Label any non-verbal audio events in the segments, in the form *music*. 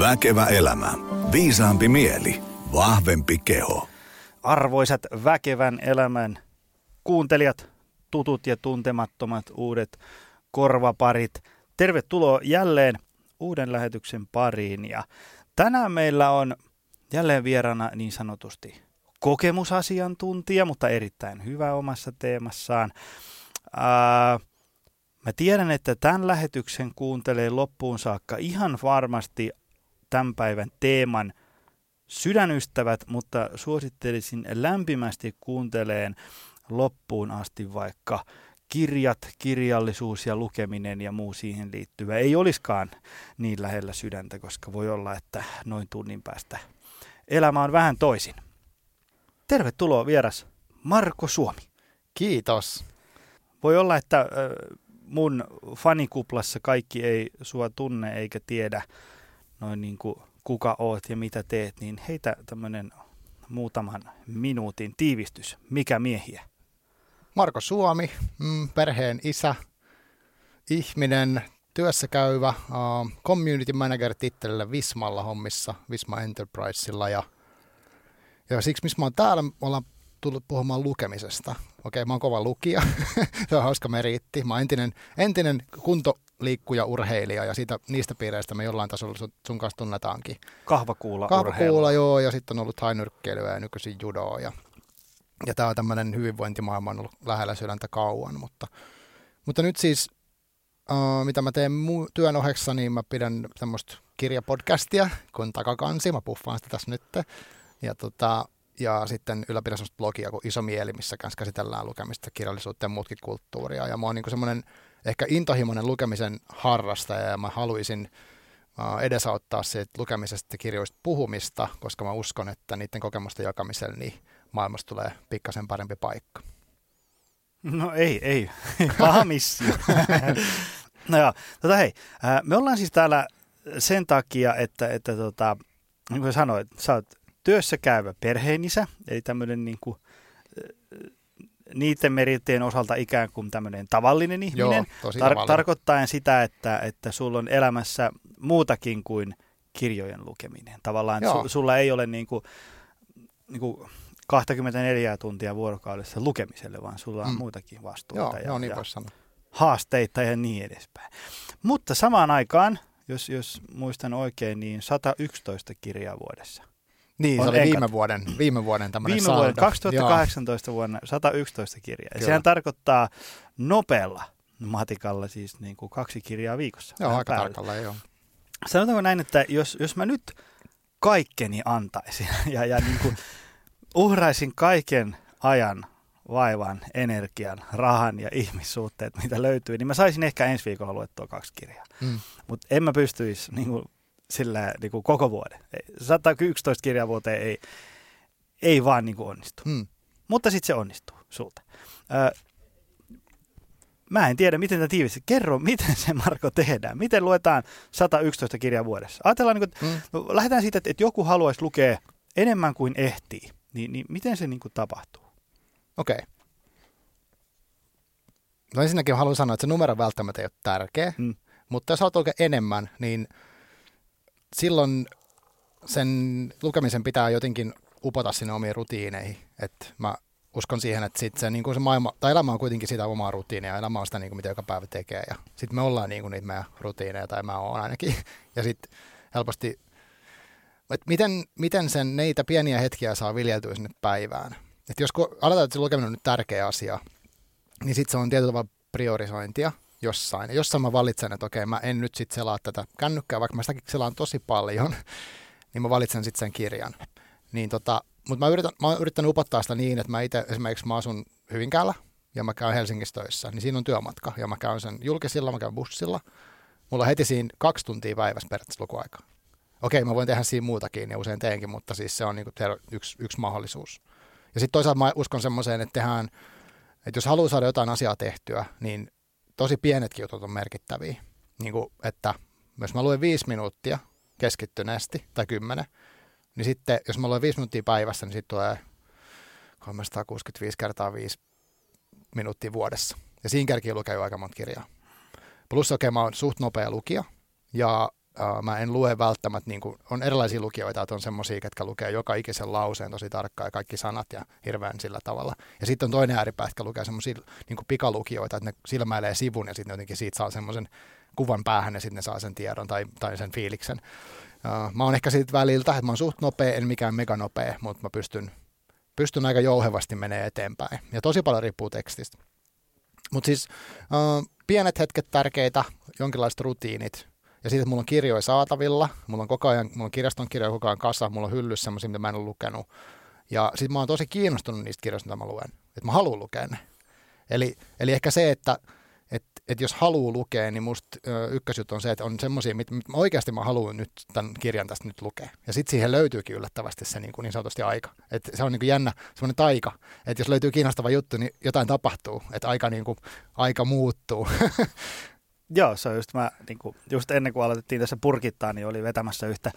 Väkevä elämä. Viisaampi mieli. Vahvempi keho. Arvoisat väkevän elämän kuuntelijat, tutut ja tuntemattomat uudet korvaparit. Tervetuloa jälleen uuden lähetyksen pariin ja tänään meillä on jälleen vierana niin sanotusti kokemusasiantuntija, mutta erittäin hyvä omassa teemassaan. Ää, mä tiedän, että tämän lähetyksen kuuntelee loppuun saakka ihan varmasti tämän päivän teeman sydänystävät, mutta suosittelisin lämpimästi kuunteleen loppuun asti vaikka kirjat, kirjallisuus ja lukeminen ja muu siihen liittyvä ei olisikaan niin lähellä sydäntä, koska voi olla, että noin tunnin päästä elämä on vähän toisin. Tervetuloa vieras Marko Suomi. Kiitos. Voi olla, että mun fanikuplassa kaikki ei sua tunne eikä tiedä noin niin kuin kuka oot ja mitä teet, niin heitä tämmöinen muutaman minuutin tiivistys. Mikä miehiä? Marko Suomi, mm, perheen isä, ihminen, työssä käyvä, uh, community manager tittellä Vismalla hommissa, Visma Enterprisella ja, ja siksi missä mä oon täällä, me ollaan tullut puhumaan lukemisesta. Okei, mä oon kova lukija, *laughs* se on hauska meriitti. Mä oon entinen, entinen kuntoliikkuja urheilija ja siitä, niistä piireistä me jollain tasolla sun, sun kanssa tunnetaankin. Kahvakuula Kahvakuula, joo, ja sitten on ollut hainyrkkeilyä ja nykyisin judoa ja ja tämä on tämmöinen hyvinvointimaailma on ollut lähellä sydäntä kauan, mutta, mutta nyt siis, uh, mitä mä teen mu- työn ohessa, niin mä pidän tämmöistä kirjapodcastia kuin Takakansi, mä puffaan sitä tässä nyt. Ja, tota, ja sitten ylläpidän semmoista blogia kuin Iso Mieli, missä kanssa käsitellään lukemista, kirjallisuutta ja muutkin kulttuuria. Ja mä oon niin semmoinen ehkä intohimoinen lukemisen harrastaja ja mä haluaisin edesauttaa siitä lukemisesta kirjoista puhumista, koska mä uskon, että niiden kokemusten jakamisella niin maailmasta tulee pikkasen parempi paikka. No ei, ei. *laughs* Paha missio. *laughs* no joo, tota hei, me ollaan siis täällä sen takia, että, että tota, niin kuin sanoit, sä oot työssä käyvä perheenisä, eli tämmöinen niin kuin, niiden merittien osalta ikään kuin tämmöinen tavallinen ihminen, Joo, tar- tavallinen. tarkoittaen sitä, että, että sulla on elämässä muutakin kuin kirjojen lukeminen. Tavallaan su, sulla ei ole niin kuin, niin kuin 24 tuntia vuorokaudessa lukemiselle, vaan sulla on mm. muutakin vastuuta Joo, ja, joo, niin ja haasteita ja niin edespäin. Mutta samaan aikaan, jos, jos muistan oikein, niin 111 kirjaa vuodessa. Niin, on se oli enkat. viime vuoden, viime vuoden tämmöinen Viime saldo. vuoden 2018 Joo. vuonna 111 kirjaa. Ja Kyllä. sehän tarkoittaa nopealla matikalla siis niin kuin kaksi kirjaa viikossa. Joo, aika päälle. tarkalleen, joo. Sanotaanko näin, että jos, jos mä nyt kaikkeni antaisin *laughs* ja, ja niin kuin uhraisin kaiken ajan, vaivan, energian, rahan ja ihmissuhteet, mitä löytyy, niin mä saisin ehkä ensi viikolla luettua kaksi kirjaa. Mm. Mutta en mä pystyisi niin kuin, sillä niin kuin koko vuoden. Ei- 111 kirjaa vuoteen ei, ei vaan niin kuin onnistu. Mm. Mutta sitten se onnistuu sulta. Ö, mä en tiedä, miten tämä tiivisti. Kerro, miten se Marko tehdään. Miten luetaan 111 kirjaa vuodessa? Ajatellaan, niin kuin, Mm. no, lähdetään siitä, että, että joku haluaisi lukea enemmän kuin ehtii. Niin, niin miten se niin kuin tapahtuu? Okei. Okay. No ensinnäkin haluan sanoa, että se numero välttämättä ei ole tärkeä, Mm. mutta jos haluat lukea enemmän, niin silloin sen lukemisen pitää jotenkin upota sinne omiin rutiineihin. että mä uskon siihen, että sit se, niin se maailma, tai elämä on kuitenkin sitä omaa rutiinia, elämä on sitä, niin kuin, mitä joka päivä tekee, ja sitten me ollaan niin kuin niitä meidän rutiineja, tai mä oon ainakin, *laughs* ja sitten helposti, että miten, miten sen neitä pieniä hetkiä saa viljeltyä sinne päivään. Että jos ko- aletaan, että se lukeminen on nyt tärkeä asia, niin sitten se on tietyllä tavalla priorisointia jossain. Ja jossain mä valitsen, että okei, mä en nyt sitten selaa tätä kännykkää, vaikka mä sitäkin selaan tosi paljon, *laughs* niin mä valitsen sitten sen kirjan. Niin tota, mutta mä, yritän, mä oon yrittänyt upottaa sitä niin, että mä itse esimerkiksi mä asun Hyvinkäällä ja mä käyn Helsingissä töissä, niin siinä on työmatka ja mä käyn sen julkisilla, mä käyn bussilla. Mulla on heti siinä kaksi tuntia päivässä periaatteessa lukuaika. Okei, mä voin tehdä siinä muutakin ja usein teenkin, mutta siis se on niinku yksi, yksi mahdollisuus. Ja sitten toisaalta mä uskon semmoiseen, että tehdään, että jos haluaa saada jotain asiaa tehtyä, niin tosi pienetkin jutut on merkittäviä. Niin kuin, että jos mä luen viisi minuuttia keskittyneesti tai kymmenen, niin sitten jos mä luen viisi minuuttia päivässä, niin sitten tulee 365 kertaa viisi minuuttia vuodessa. Ja siinä kerkii lukee jo aika monta kirjaa. Plus okei, okay, mä oon suht nopea lukija ja uh, mä en lue välttämättä, niin kuin, on erilaisia lukijoita, että on semmoisia, jotka lukee joka ikisen lauseen tosi tarkkaan ja kaikki sanat ja hirveän sillä tavalla. Ja sitten on toinen ääripää, jotka lukee semmoisia niin pikalukijoita, että ne silmäilee sivun ja sitten jotenkin siitä saa semmoisen kuvan päähän ja sitten ne saa sen tiedon tai, tai sen fiiliksen. Uh, mä oon ehkä siitä väliltä, että mä oon suht nopea, en mikään meganopea, mutta mä pystyn, pystyn aika jouhevasti menee eteenpäin. Ja tosi paljon riippuu tekstistä. Mutta siis uh, pienet hetket tärkeitä, jonkinlaiset rutiinit. Ja sitten, mulla on kirjoja saatavilla, mulla on koko ajan, mulla on kirjaston kirjoja koko ajan kasa, mulla on hyllyssä semmoisia, mitä mä en ole lukenut. Ja sitten mä oon tosi kiinnostunut niistä kirjoista, mitä mä luen. Että mä haluan lukea ne. Eli, eli ehkä se, että että jos haluaa lukea, niin musta ykkösjuttu on se, että on semmoisia, mitä oikeasti mä haluan nyt tämän kirjan tästä nyt lukea. Ja sitten siihen löytyykin yllättävästi se niin, kuin niin sanotusti aika. Et se on niin kuin jännä semmoinen taika, että jos löytyy kiinnostava juttu, niin jotain tapahtuu, että aika, niin kuin, aika muuttuu. *laughs* Joo, se on just mä, niin kuin, just ennen kuin aloitettiin tässä purkittaa, niin oli vetämässä yhtä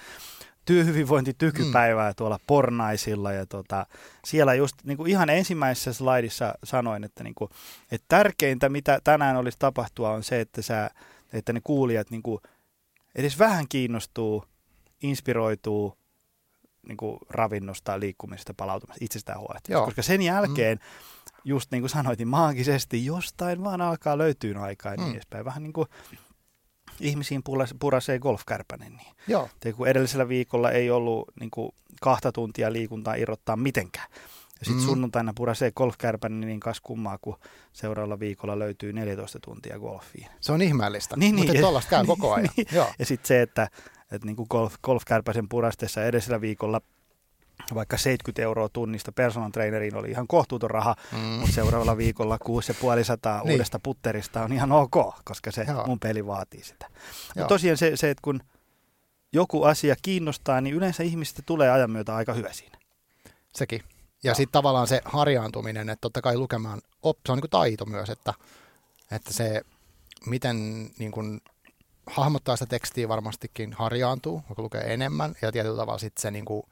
työhyvinvointitykypäivää mm. tuolla Pornaisilla ja tota, siellä just niin kuin ihan ensimmäisessä slaidissa sanoin, että, niin kuin, että tärkeintä mitä tänään olisi tapahtua on se, että, sä, että ne kuulijat niin kuin, edes vähän kiinnostuu, inspiroituu niin kuin ravinnosta, liikkumisesta, palautumista, itsestään huolehtimista. Koska sen jälkeen, mm. Just niin kuin sanoit, niin maagisesti jostain vaan alkaa löytyä aikaa ja niin mm. edespäin. Vähän niin kuin ihmisiin purasee golfkärpänen. Niin. Joo. Kun edellisellä viikolla ei ollut niin kuin, kahta tuntia liikuntaa irrottaa mitenkään. Ja sitten mm. sunnuntaina purasee golfkärpänen, niin kas kummaa, kun seuraavalla viikolla löytyy 14 tuntia golfiin. Se on ihmeellistä, niin, mutta niin, tuollaista käy koko *laughs* ajan. niin. Joo. Ja sitten se, että, että niin kuin golf, golfkärpäsen purastessa edellisellä viikolla vaikka 70 euroa tunnista personal traineriin oli ihan kohtuuton raha, mm. mutta seuraavalla viikolla 6500 niin. uudesta putterista on ihan ok, koska se Joo. mun peli vaatii sitä. Mutta tosiaan se, se, että kun joku asia kiinnostaa, niin yleensä ihmistä tulee ajan myötä aika hyvä siinä. Sekin. Ja sitten tavallaan se harjaantuminen, että totta kai lukemaan, op, se on niin taito myös, että, että se, miten niin kuin, hahmottaa sitä tekstiä varmastikin harjaantuu, kun lukee enemmän, ja tietyllä tavalla sitten se niin kuin,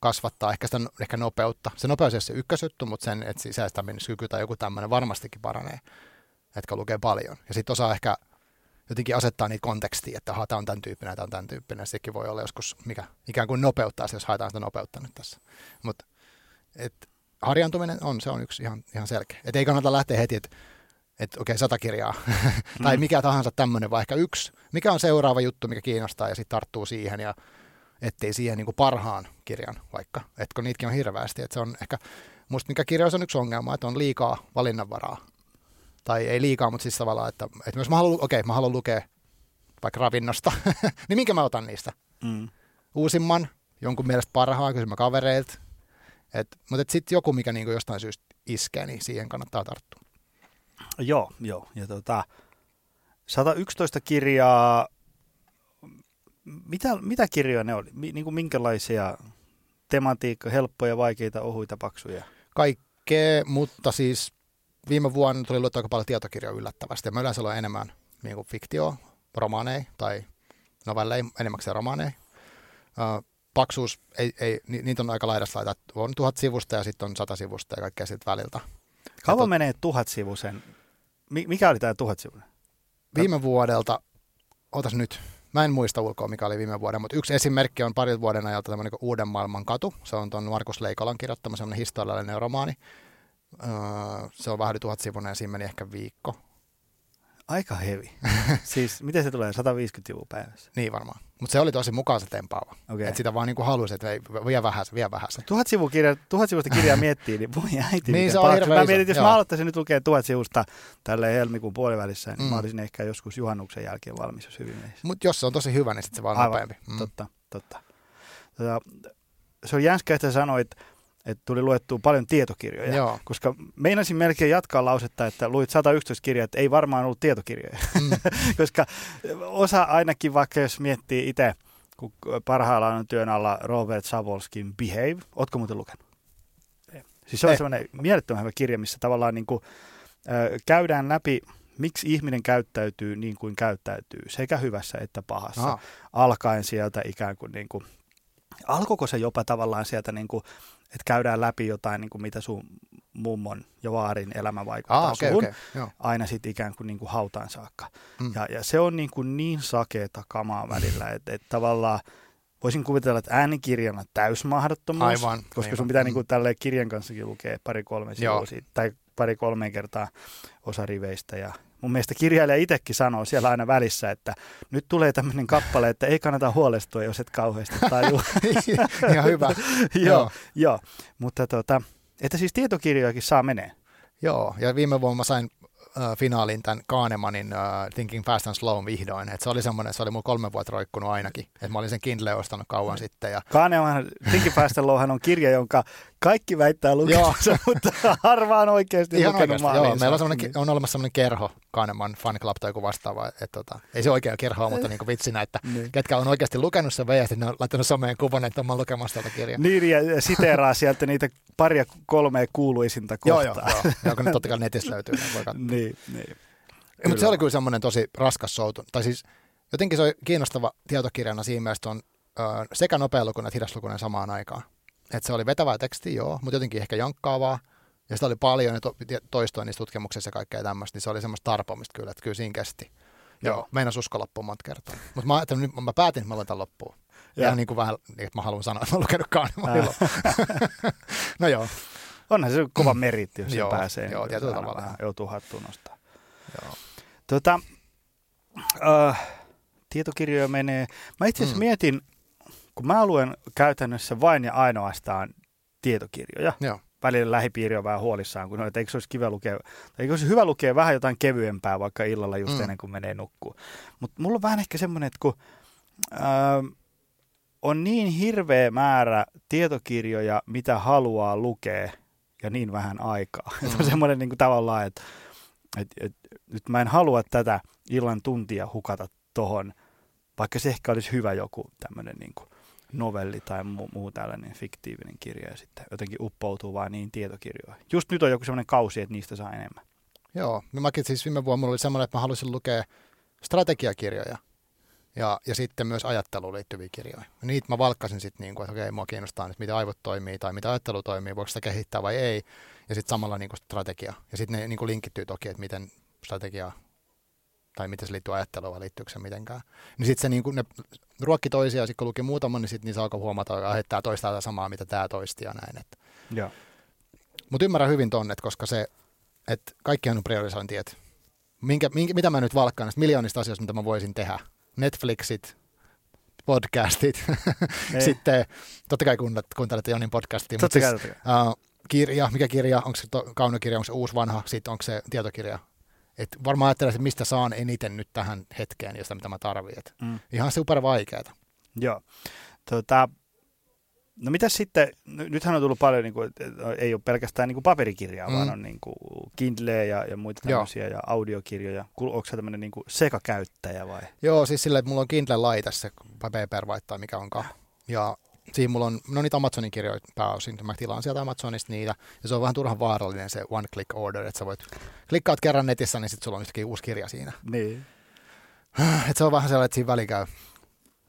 kasvattaa ehkä sitä ehkä nopeutta. Se nopeus ei ole se ykkösjuttu, mutta sen, että sisäistämiskyky tai joku tämmöinen varmastikin paranee, että lukee paljon. Ja sitten osaa ehkä jotenkin asettaa niitä kontekstia, että tämä on tämän tyyppinen, tämä on tämän tyyppinen. Sekin voi olla joskus, mikä ikään kuin nopeuttaa se, jos haetaan sitä nopeutta nyt tässä. Mutta harjaantuminen on, se on yksi ihan, ihan selkeä. Että ei kannata lähteä heti, että et, okei, okay, sata kirjaa, *laughs* tai mm. mikä tahansa tämmöinen, ehkä yksi. Mikä on seuraava juttu, mikä kiinnostaa, ja sitten tarttuu siihen, ja ettei siihen niin kuin parhaan kirjan vaikka, että kun niitäkin on hirveästi, että se on ehkä, musta mikä kirjoissa on yksi ongelma, että on liikaa valinnanvaraa, tai ei liikaa, mutta siis tavallaan, että, että jos mä haluan, okei, mä haluan lukea vaikka ravinnosta, *laughs* niin minkä mä otan niistä? Mm. Uusimman, jonkun mielestä parhaan, kysymä kavereilta, et, mutta sitten joku, mikä niinku jostain syystä iskee, niin siihen kannattaa tarttua. Joo, joo. Ja tota, 111 kirjaa mitä, mitä kirjoja ne oli? Niin kuin minkälaisia tematiikka, helppoja, vaikeita, ohuita, paksuja? Kaikkea, mutta siis viime vuonna tuli luettu aika paljon tietokirjoja yllättävästi. Ja mä yleensä luen enemmän niin kuin fiktio, romaaneja tai novelleja, enemmäkseen romaaneja. Uh, paksuus, ei, ei, ni, niitä on aika laidasta laita. On tuhat sivusta ja sitten on sata sivusta ja kaikkea siltä väliltä. Kauan tot... menee tuhat sivusen? Mikä oli tämä tuhat sivunen? Viime vuodelta, otas nyt, Mä en muista ulkoa, mikä oli viime vuoden, mutta yksi esimerkki on parin vuoden ajalta tämmöinen Uuden maailman katu. Se on tuon Markus Leikolan kirjoittama semmoinen historiallinen romaani. Öö, se on vähän yli tuhat sivunen ja siinä meni ehkä viikko. Aika hevi. *laughs* siis miten se tulee, 150 sivua päivässä? Niin varmaan. Mutta se oli tosi mukaan se tempaava. Okay. Että sitä vaan niinku halusi, että ei, vie vähän, vie vähän. Tuhat, kirja, tuhat sivusta kirjaa miettii, niin voi äiti. niin se on hirveä Mä mietin, jos Joo. mä aloittaisin nyt lukea tuhat sivusta tälle helmikuun puolivälissä, niin mm. mä olisin ehkä joskus juhannuksen jälkeen valmis, jos hyvin menisi. Mutta jos se on tosi hyvä, niin sitten se vaan Aivan, nopeampi. Mm. Totta, totta. Tota, se on jänskä, että sanoit, että tuli luettua paljon tietokirjoja, Joo. koska meinasin melkein jatkaa lausetta, että luit 111 kirjaa, että ei varmaan ollut tietokirjoja, mm. *laughs* koska osa ainakin vaikka jos miettii itse, kun parhaillaan on työn alla Robert Savolskin Behave, ootko muuten lukenut? Siis se on sellainen mielettömän hyvä kirja, missä tavallaan niin kuin, äh, käydään läpi, miksi ihminen käyttäytyy niin kuin käyttäytyy, sekä hyvässä että pahassa, Aha. alkaen sieltä ikään kuin, niin kuin alkoiko se jopa tavallaan sieltä, niin kuin, että käydään läpi jotain, niin kuin mitä sun mummon ja vaarin elämä vaikuttaa Ah, okei, suhun. Joo. Aina sitten ikään kuin, niin kuin hautaan saakka. Mm. Ja, ja se on niin, kuin niin sakeeta kamaa välillä, että, että tavallaan voisin kuvitella, että äänikirjana täysmahdottomuus, Aivan, koska aivan. sun pitää Mm. niin kuin tälleen kirjan kanssakin lukea pari-kolme sivua siitä, tai pari-kolme kertaa osa riveistä. Ja mun mielestä kirjailija itsekin sanoo siellä aina välissä, että nyt tulee tämmöinen kappale, että ei kannata huolestua, jos et kauheasti tajua. *laughs* Ihan hyvä. *laughs* joo, Joo. joo, mutta tota, että siis tietokirjojakin saa menee. Joo, ja viime vuonna mä sain äh, finaalin tämän Kahnemanin äh, Thinking Fast and Slow vihdoin. Et se oli semmoinen, se oli mun kolme vuotta roikkunut ainakin. Et mä olin sen Kindle ostanut kauan sitten. Ja, Kahneman Thinking Fast and Lowhan on kirja, jonka kaikki väittää lukensa, *laughs* mutta harva on oikeasti ihan lukenut oikeasti, joo, meillä on, on olemassa semmoinen kerho, Kahneman Fan Club tai joku vastaava. Et, tota, ei se oikea kerho, mutta niinku vitsinä, että Niin. ketkä on oikeasti lukenut sen veijät, ne on laittanut someen kuvan, että on lukemassa tätä kirjaa. Niin, ja siteeraa sieltä niitä paria kolmea kuuluisinta kohtaa. joo, joo. joo, kun ne totta kai netissä löytyy, niin voi katsoa. niin, niin. Mutta se oli kyllä semmoinen tosi raskas soutu. Tai siis jotenkin se oli kiinnostava tietokirjana siinä mielessä, että on ö, sekä nopealukuinen että hidaslukuinen samaan aikaan. Et se oli vetävää tekstiä, joo, mutta jotenkin ehkä jankkaavaa. Ja sitä oli paljon ja to, toistoin niissä tutkimuksissa ja kaikkea tämmöistä, niin se oli semmoista tarpomista kyllä, että kyllä siinä kesti. Joo, Joo. meinas usko loppuun monta kertaa. Mutta mä, ajattelin, nyt mä päätin, että mä luen tämän loppuun. Joo. Ja niin kuin vähän, niin, että mä haluan sanoa, että mä oon lukenut Kahnemanilla. *laughs* no joo, Onhan se kova meritti, jos Joo, se pääsee. joo, niin tietyllä tavalla. vähän Joutuu hattuun nostaa. joo. Tota, äh, tietokirjoja menee. Mä itse asiassa Mm. mietin, kun mä luen käytännössä vain ja ainoastaan tietokirjoja, joo. välillä lähipiiri on vähän huolissaan, kun no, että eikö se olisi kiva lukea, tai eikö olisi hyvä lukea vähän jotain kevyempää vaikka illalla just Mm. mm. ennen kuin menee nukkuun. Mutta mulla on vähän ehkä semmoinen, että kun ää, on niin hirveä määrä tietokirjoja, mitä haluaa lukea, ja niin vähän aikaa. *laughs* Mm. on semmoinen niin kuin tavallaan, että et, et, nyt mä en halua tätä illan tuntia hukata tohon, vaikka se ehkä olisi hyvä joku tämmöinen niin kuin novelli tai muu, muu tällainen fiktiivinen kirja ja sitten jotenkin uppoutuu vaan niin tietokirjoihin. Just nyt on joku semmoinen kausi, että niistä saa enemmän. Joo, no mäkin siis viime vuonna mulla oli semmoinen, että mä halusin lukea strategiakirjoja ja, ja sitten myös ajatteluun liittyviä kirjoja. Ja niitä mä valkkasin sitten, niin kuin, että okei, mua kiinnostaa nyt, miten aivot toimii tai mitä ajattelu toimii, voiko sitä kehittää vai ei. Ja sitten samalla niin kuin strategia. Ja sitten ne niin kuin linkittyy toki, että miten strategia tai miten se liittyy ajatteluun vai liittyykö se mitenkään. Niin sitten se niin kuin, ne ruokki toisiaan, sitten kun luki muutaman, niin sitten niissä alkoi huomata, että tämä toistaa tätä samaa, mitä tämä toisti ja näin. Että mutta ymmärrän hyvin tonne, koska se, että kaikkihan on priorisointi, että minkä, minkä, mitä mä nyt valkkaan näistä miljoonista asioista, mitä mä voisin tehdä. Netflixit, podcastit, *laughs* Niin. sitten totta kai kuuntelet, kuuntelette Jonin podcastia, mutta siis, uh, kirja, mikä kirja, onko se to, kaunokirja, onko se uusi vanha, sitten onko se tietokirja. Et varmaan ajattelen, että mistä saan eniten nyt tähän hetkeen, josta mitä mä tarvitsen. Mm. Ihan super vaikeeta. Joo. Tota, no mitäs sitten, nythän on tullut paljon, niin kuin, että ei ole pelkästään niin kuin paperikirjaa, Mm. vaan on niin kuin Kindle ja, ja muita Joo. tämmöisiä ja audiokirjoja. Onko se tämmöinen niin kuin sekakäyttäjä vai? Joo, siis silleen, että mulla on Kindle-laite, se paperwhite tai mikä onkaan. Ja siinä mulla on, no niitä Amazonin kirjoja pääosin, mä tilaan sieltä Amazonista niitä. Ja se on vähän turhan vaarallinen se one click order, että sä voit, klikkaat kerran netissä, niin sitten sulla on yhtäkkiä uusi kirja siinä. Niin. Et se on vähän sellainen, että siinä väliin käy,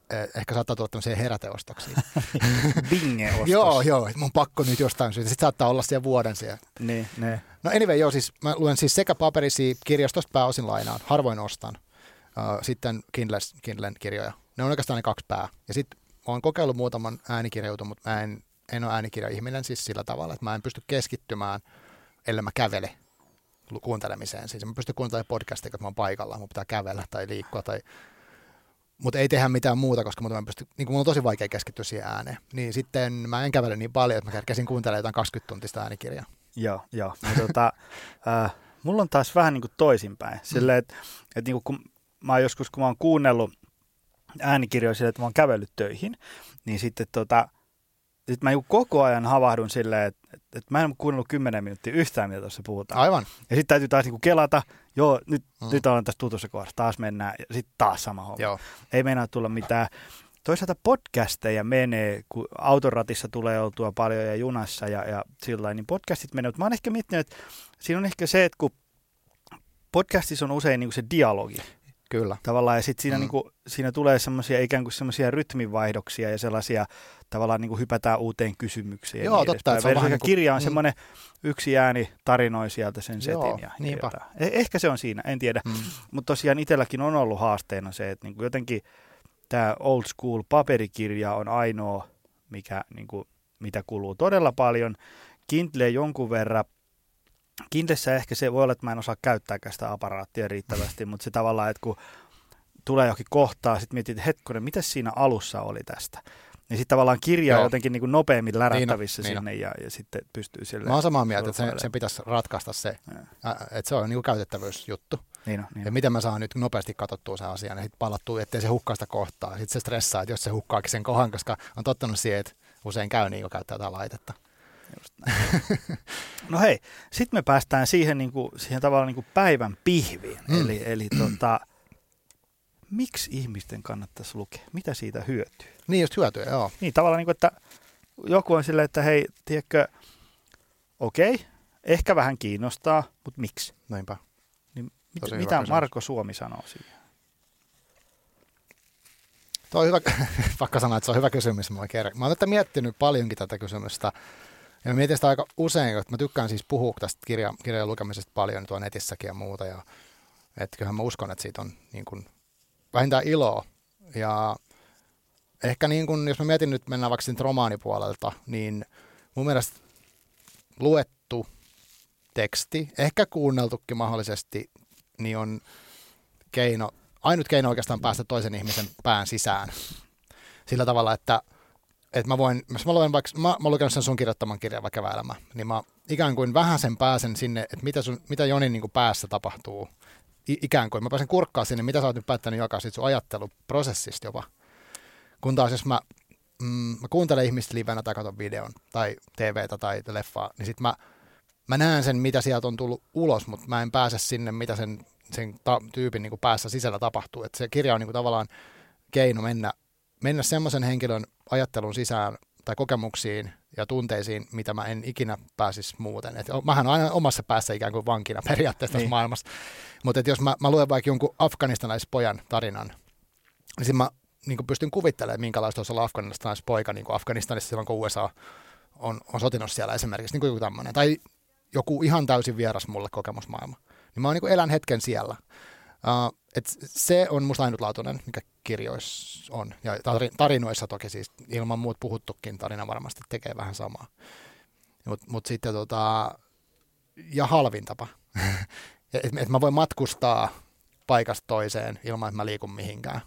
eh, ehkä saattaa tulla tämmöisiä heräteostoksia. *laughs* Binge-ostos. joo, joo, että mun pakko nyt jostain syystä. Sitten saattaa olla siellä vuoden siellä. Niin, ne. No anyway, joo, siis mä luen siis sekä paperisia kirjastosta pääosin lainaan, harvoin ostan. Uh, sitten Kindles, Kindlen kirjoja. Ne on oikeastaan ne kaksi pää. Ja sitten olen kokeillut muutaman äänikirjautu, mutta mä en, en ole äänikirja-ihminen siis sillä tavalla, että mä en pysty keskittymään, ellei mä kävele kuuntelemiseen. Siis mä pystyn kuuntelemaan podcastia, kun mä oon paikalla, mun pitää kävellä tai liikkua tai mutta ei tehdä mitään muuta, koska mä pysty, niin mulla on tosi vaikea keskittyä siihen ääneen. Niin sitten mä en kävele niin paljon, että mä kerkesin kuuntelemaan jotain 20 tuntista äänikirjaa. Joo, joo. Ja tota, *laughs* äh, mulla on taas vähän niin kuin toisinpäin. Silleen, että et niin kun mä oon joskus, kun mä oon kuunnellut äänikirjoja silleen, että mä oon kävellyt töihin, niin sitten tota, sit mä niin kuin koko ajan havahdun silleen, että et, et mä en kuunnellut kymmenen minuuttia yhtään, mitä tuossa puhutaan. Aivan. Ja sitten täytyy taas niin kuin kelata, joo, nyt, Mm. nyt ollaan tässä tutussa kohdassa, taas mennään, ja sitten taas sama homma. Joo. Ei meinaa tulla mitään. Toisaalta podcasteja menee, kun autoratissa tulee oltua paljon ja junassa ja, ja sillä niin podcastit menee. Mutta mä oon ehkä miettinyt, että siinä on ehkä se, että kun podcastissa on usein niin kuin se dialogi, Kyllä. Tavallaan, ja sitten siinä, Mm. mm. niinku, siinä tulee semmoisia ikään kuin semmoisia rytminvaihdoksia ja sellaisia tavallaan niinku hypätään uuteen kysymykseen. ja Joo, niin totta, edespäin. se on se niinku- kirja on mm. semmoinen yksi ääni tarinoi sieltä sen Joo, setin ja niinpä. jotain. Eh- Ehkä se on siinä, en tiedä. Mm. Mutta tosiaan itselläkin on ollut haasteena se, että niinku jotenkin tämä old school paperikirja on ainoa, mikä, niinku, mitä kuluu todella paljon. Kindle jonkun verran. Kindlessä ehkä se voi olla, että mä en osaa käyttääkään sitä aparaattia riittävästi, mutta se tavallaan, että kun tulee johonkin kohtaa, sitten mietit, että hetkonen, mitä siinä alussa oli tästä? Ja sitten tavallaan kirja on jotenkin niin kuin nopeammin lärättävissä Niin on, sinne ja, ja sitten pystyy sille. Mä oon samaa mieltä, että sen, sen pitäisi ratkaista se, ä, että se on niinku käytettävyysjuttu. Niin on, niin Ja on. miten mä saan nyt nopeasti katsottua sen asian ja sitten palattua, ettei se hukkaa sitä kohtaa. Sitten se stressaa, että jos se hukkaakin sen kohan, koska on tottunut siihen, että usein käy niin, kun käyttää jotain laitetta. *laughs* No hei, sitten me päästään siihen, niin kuin, siihen tavallaan niin kuin päivän pihviin. Mm. Eli, eli *clears throat* tota, miksi ihmisten kannattaisi lukea? Mitä siitä hyötyy? Niin just hyötyä, joo. Niin tavallaan, niin kuin, että joku on silleen, että hei, tiedätkö, okei, ehkä vähän kiinnostaa, mutta miksi? Näinpä. Niin mit, Tosi mitä kysymys. Marko Suomi sanoo siihen? Tuo on hyvä, *laughs* pakko sanoa, että se on hyvä kysymys. Mä, kerran. mä tätä miettinyt paljonkin tätä kysymystä. Ja mä mietin sitä aika usein, että mä tykkään siis puhua tästä kirja, kirjan lukemisesta paljon tuolla netissäkin ja muuta. Ja, että kyllähän mä uskon, että siitä on niin kuin, vähintään iloa. Ja ehkä niin kuin, jos mä mietin nyt, mennään vaikka siitä romaanipuolelta, niin mun mielestä luettu teksti, ehkä kuunneltukin mahdollisesti, niin on keino, ainut keino oikeastaan päästä toisen ihmisen pään sisään. Sillä tavalla, että, että mä voin, jos mä luen vaikka, mä, mä oon sen sun kirjoittaman kirjan vaikka elämä, niin mä ikään kuin vähän sen pääsen sinne, että mitä, sun, mitä Jonin niin kuin päässä tapahtuu. I, ikään kuin mä pääsen kurkkaa sinne, mitä sä oot nyt päättänyt jakaa siitä sun ajatteluprosessista jopa. Kun taas jos mä, mm, mä kuuntelen ihmistä livenä tai katson videon tai TVtä tai leffaa, niin sit mä, mä näen sen, mitä sieltä on tullut ulos, mutta mä en pääse sinne, mitä sen, sen ta- tyypin niin kuin päässä sisällä tapahtuu. Et se kirja on niin kuin tavallaan keino mennä, mennä semmoisen henkilön ajattelun sisään tai kokemuksiin ja tunteisiin, mitä mä en ikinä pääsisi muuten. Et mähän olen aina omassa päässä ikään kuin vankina periaatteessa tässä Niin. maailmassa. Mutta jos mä, mä luen vaikka jonkun afganistalaispojan tarinan, niin sitten mä niin kuin pystyn kuvittelemaan, minkälaista olisi olla afganistalaispoika niin kuin Afganistanissa silloin, kun USA on, on sotinut siellä esimerkiksi, niin kuin joku tämmöinen. Tai joku ihan täysin vieras mulle kokemusmaailma. Niin mä oon niin elän hetken siellä. Uh, et se on musta ainutlaatuinen, mikä kirjoissa on. Ja tari- tarinoissa toki siis ilman muut puhuttukin tarina varmasti tekee vähän samaa. Mutta mut sitten tota, ja halvin tapa. *laughs* että et mä voin matkustaa paikasta toiseen ilman, että mä liikun mihinkään.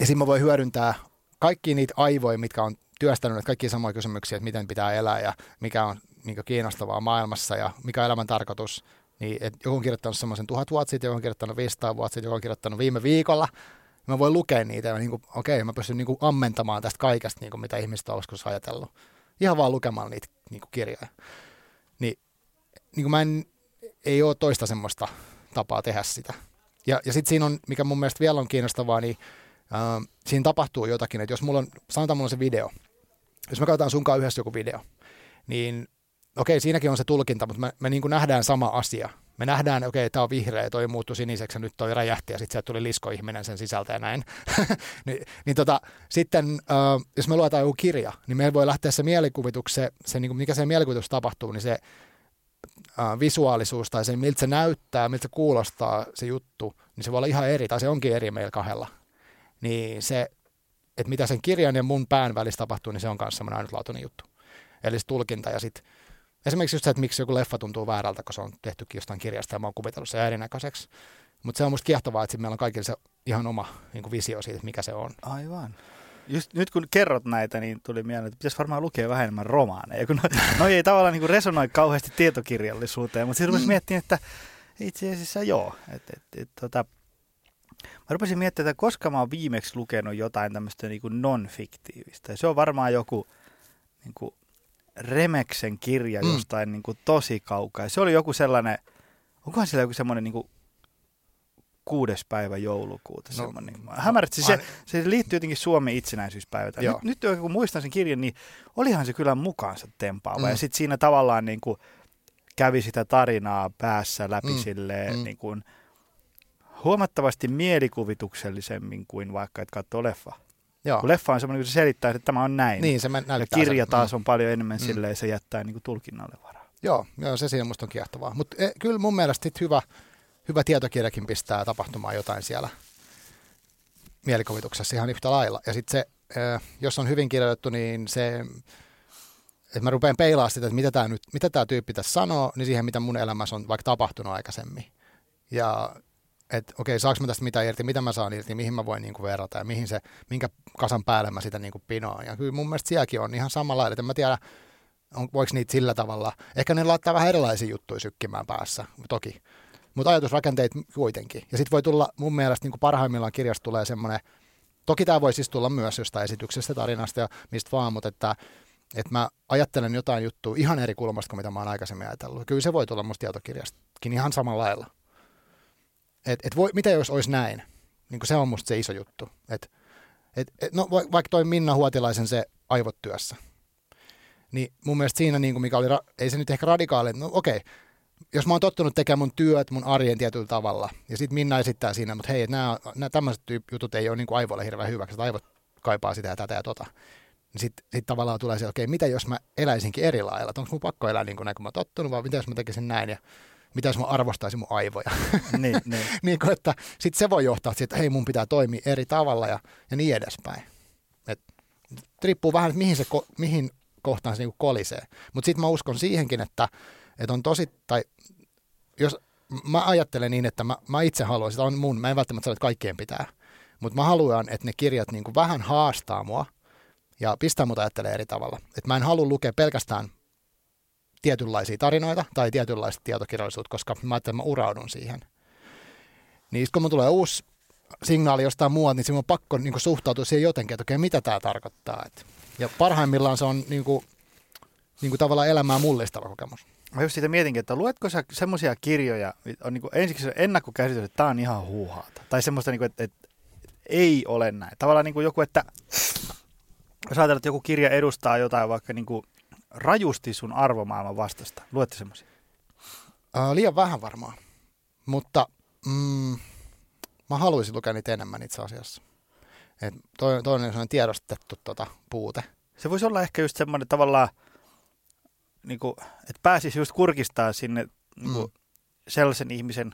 Ja siinä mä voin hyödyntää kaikki niitä aivoja, mitkä on työstänyt näitä kaikkia samoja kysymyksiä, että miten pitää elää ja mikä on niin kiinnostavaa maailmassa ja mikä on elämän tarkoitus. Niin, että joku on kirjoittanut semmoisen tuhat vuotta sitten, joku on kirjoittanut 500 vuotta sitten, joku on kirjoittanut viime viikolla. Mä voin lukea niitä ja niin kuin, okei, mä pystyn niin kuin ammentamaan tästä kaikesta, niin kuin mitä ihmiset on joskus ajatellut. Ihan vaan lukemalla niitä niin kuin kirjoja. Niin, niin kuin mä en, ei ole toista semmoista tapaa tehdä sitä. Ja, ja sitten siinä on, mikä mun mielestä vielä on kiinnostavaa, niin äh, siinä tapahtuu jotakin, että jos mulla on, sanotaan mulla on se video, jos me katsotaan sunkaan yhdessä joku video, niin okei, siinäkin on se tulkinta, mutta me, me niin kuin nähdään sama asia. Me nähdään, okei, tämä on vihreä, toi muuttui siniseksi nyt toi räjähti ja sitten sieltä tuli liskoihminen sen sisältä ja näin. *laughs* Ni, niin tota, sitten, äh, jos me luetaan joku kirja, niin meillä voi lähteä se mielikuvitus, se, se niin kuin mikä se mielikuvitus tapahtuu, niin se äh, visuaalisuus tai se, miltä se näyttää, miltä se kuulostaa se juttu, niin se voi olla ihan eri, tai se onkin eri meillä kahdella. Niin se, että mitä sen kirjan ja mun pään välissä tapahtuu, niin se on myös semmoinen ainutlaatuinen juttu. Eli se tulkinta ja sitten esimerkiksi just se, että miksi joku leffa tuntuu väärältä, kun se on tehtykin jostain kirjasta ja mä oon kuvitellut sen erinäköiseksi. Mutta se on musta kiehtovaa, että meillä on kaikilla se ihan oma niin visio siitä, mikä se on. Aivan. Just nyt kun kerrot näitä, niin tuli mieleen, että pitäisi varmaan lukea vähän enemmän romaaneja, kun no, *laughs* no ei tavallaan niin kuin resonoi kauheasti tietokirjallisuuteen, mutta sitten rupesi miettimään, että itse asiassa joo. Et, et, et, tota, mä rupesin miettimään, että koska mä oon viimeksi lukenut jotain tämmöistä niin non-fiktiivistä. Ja se on varmaan joku niin kuin Remeksen kirja Mm. jostain niin kuin tosi kaukaa. Se oli joku sellainen, onkohan siellä joku semmoinen niin kuin kuudes päivä joulukuuta. No, No, semmoinen. Hämärät, siis mä- se, se liittyy jotenkin Suomen itsenäisyyspäivään. Nyt, nyt kun muistan sen kirjan, niin olihan se kyllä mukaansa tempaava. Mm. Ja sitten siinä tavallaan niin kuin kävi sitä tarinaa päässä läpi Mm. silleen, Mm. niin kuin, huomattavasti mielikuvituksellisemmin kuin vaikka, että katsoo leffa. Joo. Kun leffa on semmoinen, kun se selittää, että tämä on näin. Niin, se mä- ja kirja sen. taas Mm. on paljon enemmän Mm. silleen, se jättää niin kuin tulkinnalle varaa. Joo, joo, se siinä musta on kiehtovaa. Mutta e, kyllä mun mielestä hyvä, hyvä tietokirjakin pistää tapahtumaan jotain siellä mielikuvituksessa ihan yhtä lailla. Ja sitten se, e, jos on hyvin kirjoitettu, niin se, että mä rupean peilaamaan sitä, että mitä tämä nyt, mitä tämä tyyppi tässä sanoo, niin siihen, mitä mun elämässä on vaikka tapahtunut aikaisemmin. Ja että okei, saanko mä tästä mitä irti, mitä mä saan irti, mihin mä voin niinku verrata ja mihin se, minkä kasan päälle mä sitä niinku pinoan. Ja kyllä mun mielestä sielläkin on ihan samalla että en mä tiedä, on, voiko niitä sillä tavalla, ehkä ne laittaa vähän erilaisia juttuja sykkimään päässä, toki. Mutta ajatusrakenteet kuitenkin. Ja sitten voi tulla, mun mielestä niin parhaimmillaan kirjasta tulee semmoinen, toki tämä voi siis tulla myös jostain esityksestä, tarinasta ja mistä vaan, mutta että, että mä ajattelen jotain juttua ihan eri kulmasta kuin mitä mä oon aikaisemmin ajatellut. Kyllä se voi tulla musta tietokirjastakin ihan samalla lailla. Et, et voi, mitä jos olisi näin? Niin se on musta se iso juttu. Et, et, et, no, va- vaikka toi Minna Huotilaisen se aivot työssä, niin mun mielestä siinä, niin kuin mikä oli, ei se nyt ehkä radikaali, no okei, jos mä oon tottunut tekemään mun työt, mun arjen tietyllä tavalla, ja sitten Minna esittää siinä, mutta hei, nämä, nämä tämmöiset jutut ei ole niin kuin aivoille hirveän hyväksi, aivot kaipaa sitä ja tätä ja tota. Niin sitten sit tavallaan tulee se, okei, mitä jos mä eläisinkin eri lailla, onko mun pakko elää niin kuin näin, kun mä oon tottunut, vai mitä jos mä tekisin näin, ja mitä jos mä arvostaisin mun aivoja. *laughs* niin, niin. *laughs* niin kuin, että sitten se voi johtaa siihen, että hei, mun pitää toimia eri tavalla ja, ja niin edespäin. Et, riippuu vähän, että mihin, se, mihin kohtaan se niinku kolisee. Mutta sitten mä uskon siihenkin, että, että on tosi, tai jos mä ajattelen niin, että mä, mä itse haluan, sitä on mun, mä en välttämättä sano, että kaikkien pitää, mutta mä haluan, että ne kirjat niinku vähän haastaa mua ja pistää mut ajattelemaan eri tavalla. Että mä en halua lukea pelkästään tietynlaisia tarinoita tai tietynlaista tietokirjallisuutta, koska mä ajattelen, että mä uraudun siihen. Niin kun mun tulee uusi signaali jostain muualta, niin siinä on pakko niin suhtautua siihen jotenkin, että okei, mitä tämä tarkoittaa. Et, ja parhaimmillaan se on niin kuin, niin kuin tavallaan elämää mullistava kokemus. Mä just siitä mietinkin, että luetko sä semmoisia kirjoja, on niin kuin ensiksi se ennakkokäsitys, että tämä on ihan huuhaata. Tai semmoista, niin kuin, että, että ei ole näin. Tavallaan niin kuin joku, että jos ajatellaan, että joku kirja edustaa jotain vaikka niin kuin rajusti sun arvomaailman vastasta. Luette semmoisia? Ää, liian vähän varmaan, mutta mm, mä haluaisin lukea niitä enemmän itse asiassa. Et toi, toi on sellainen tiedostettu tota, puute. Se voisi olla ehkä just semmoinen tavallaan, niin kuin, että pääsisi just kurkistaa sinne niin kuin, Mm. sellaisen ihmisen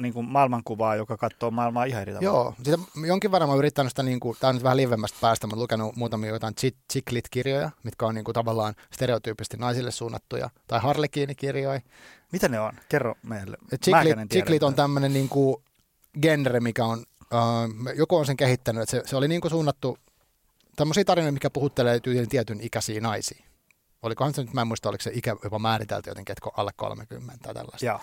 niin kuin maailmankuvaa, joka katsoo maailmaa ihan eri tavalla. Joo, sitä jonkin verran mä oon yrittänyt sitä, niin kuin, tämä on nyt vähän livemmästä päästä, mutta lukenut muutamia jotain chick-lit-kirjoja, mitkä on niin kuin, tavallaan stereotyyppisesti naisille suunnattuja, tai harlekiinikirjoja. Mitä ne on? Kerro meille. Chick-lit on tämmöinen niin kuin genre, mikä on, uh, joku on sen kehittänyt, että se, se oli niin kuin suunnattu tämmöisiä tarinoita, mikä puhuttelee tyyliin tietyn ikäisiä naisia. Olikohan se nyt, mä en muista, oliko se ikä jopa määritelty jotenkin, että alle 30 tai tällaista. Joo.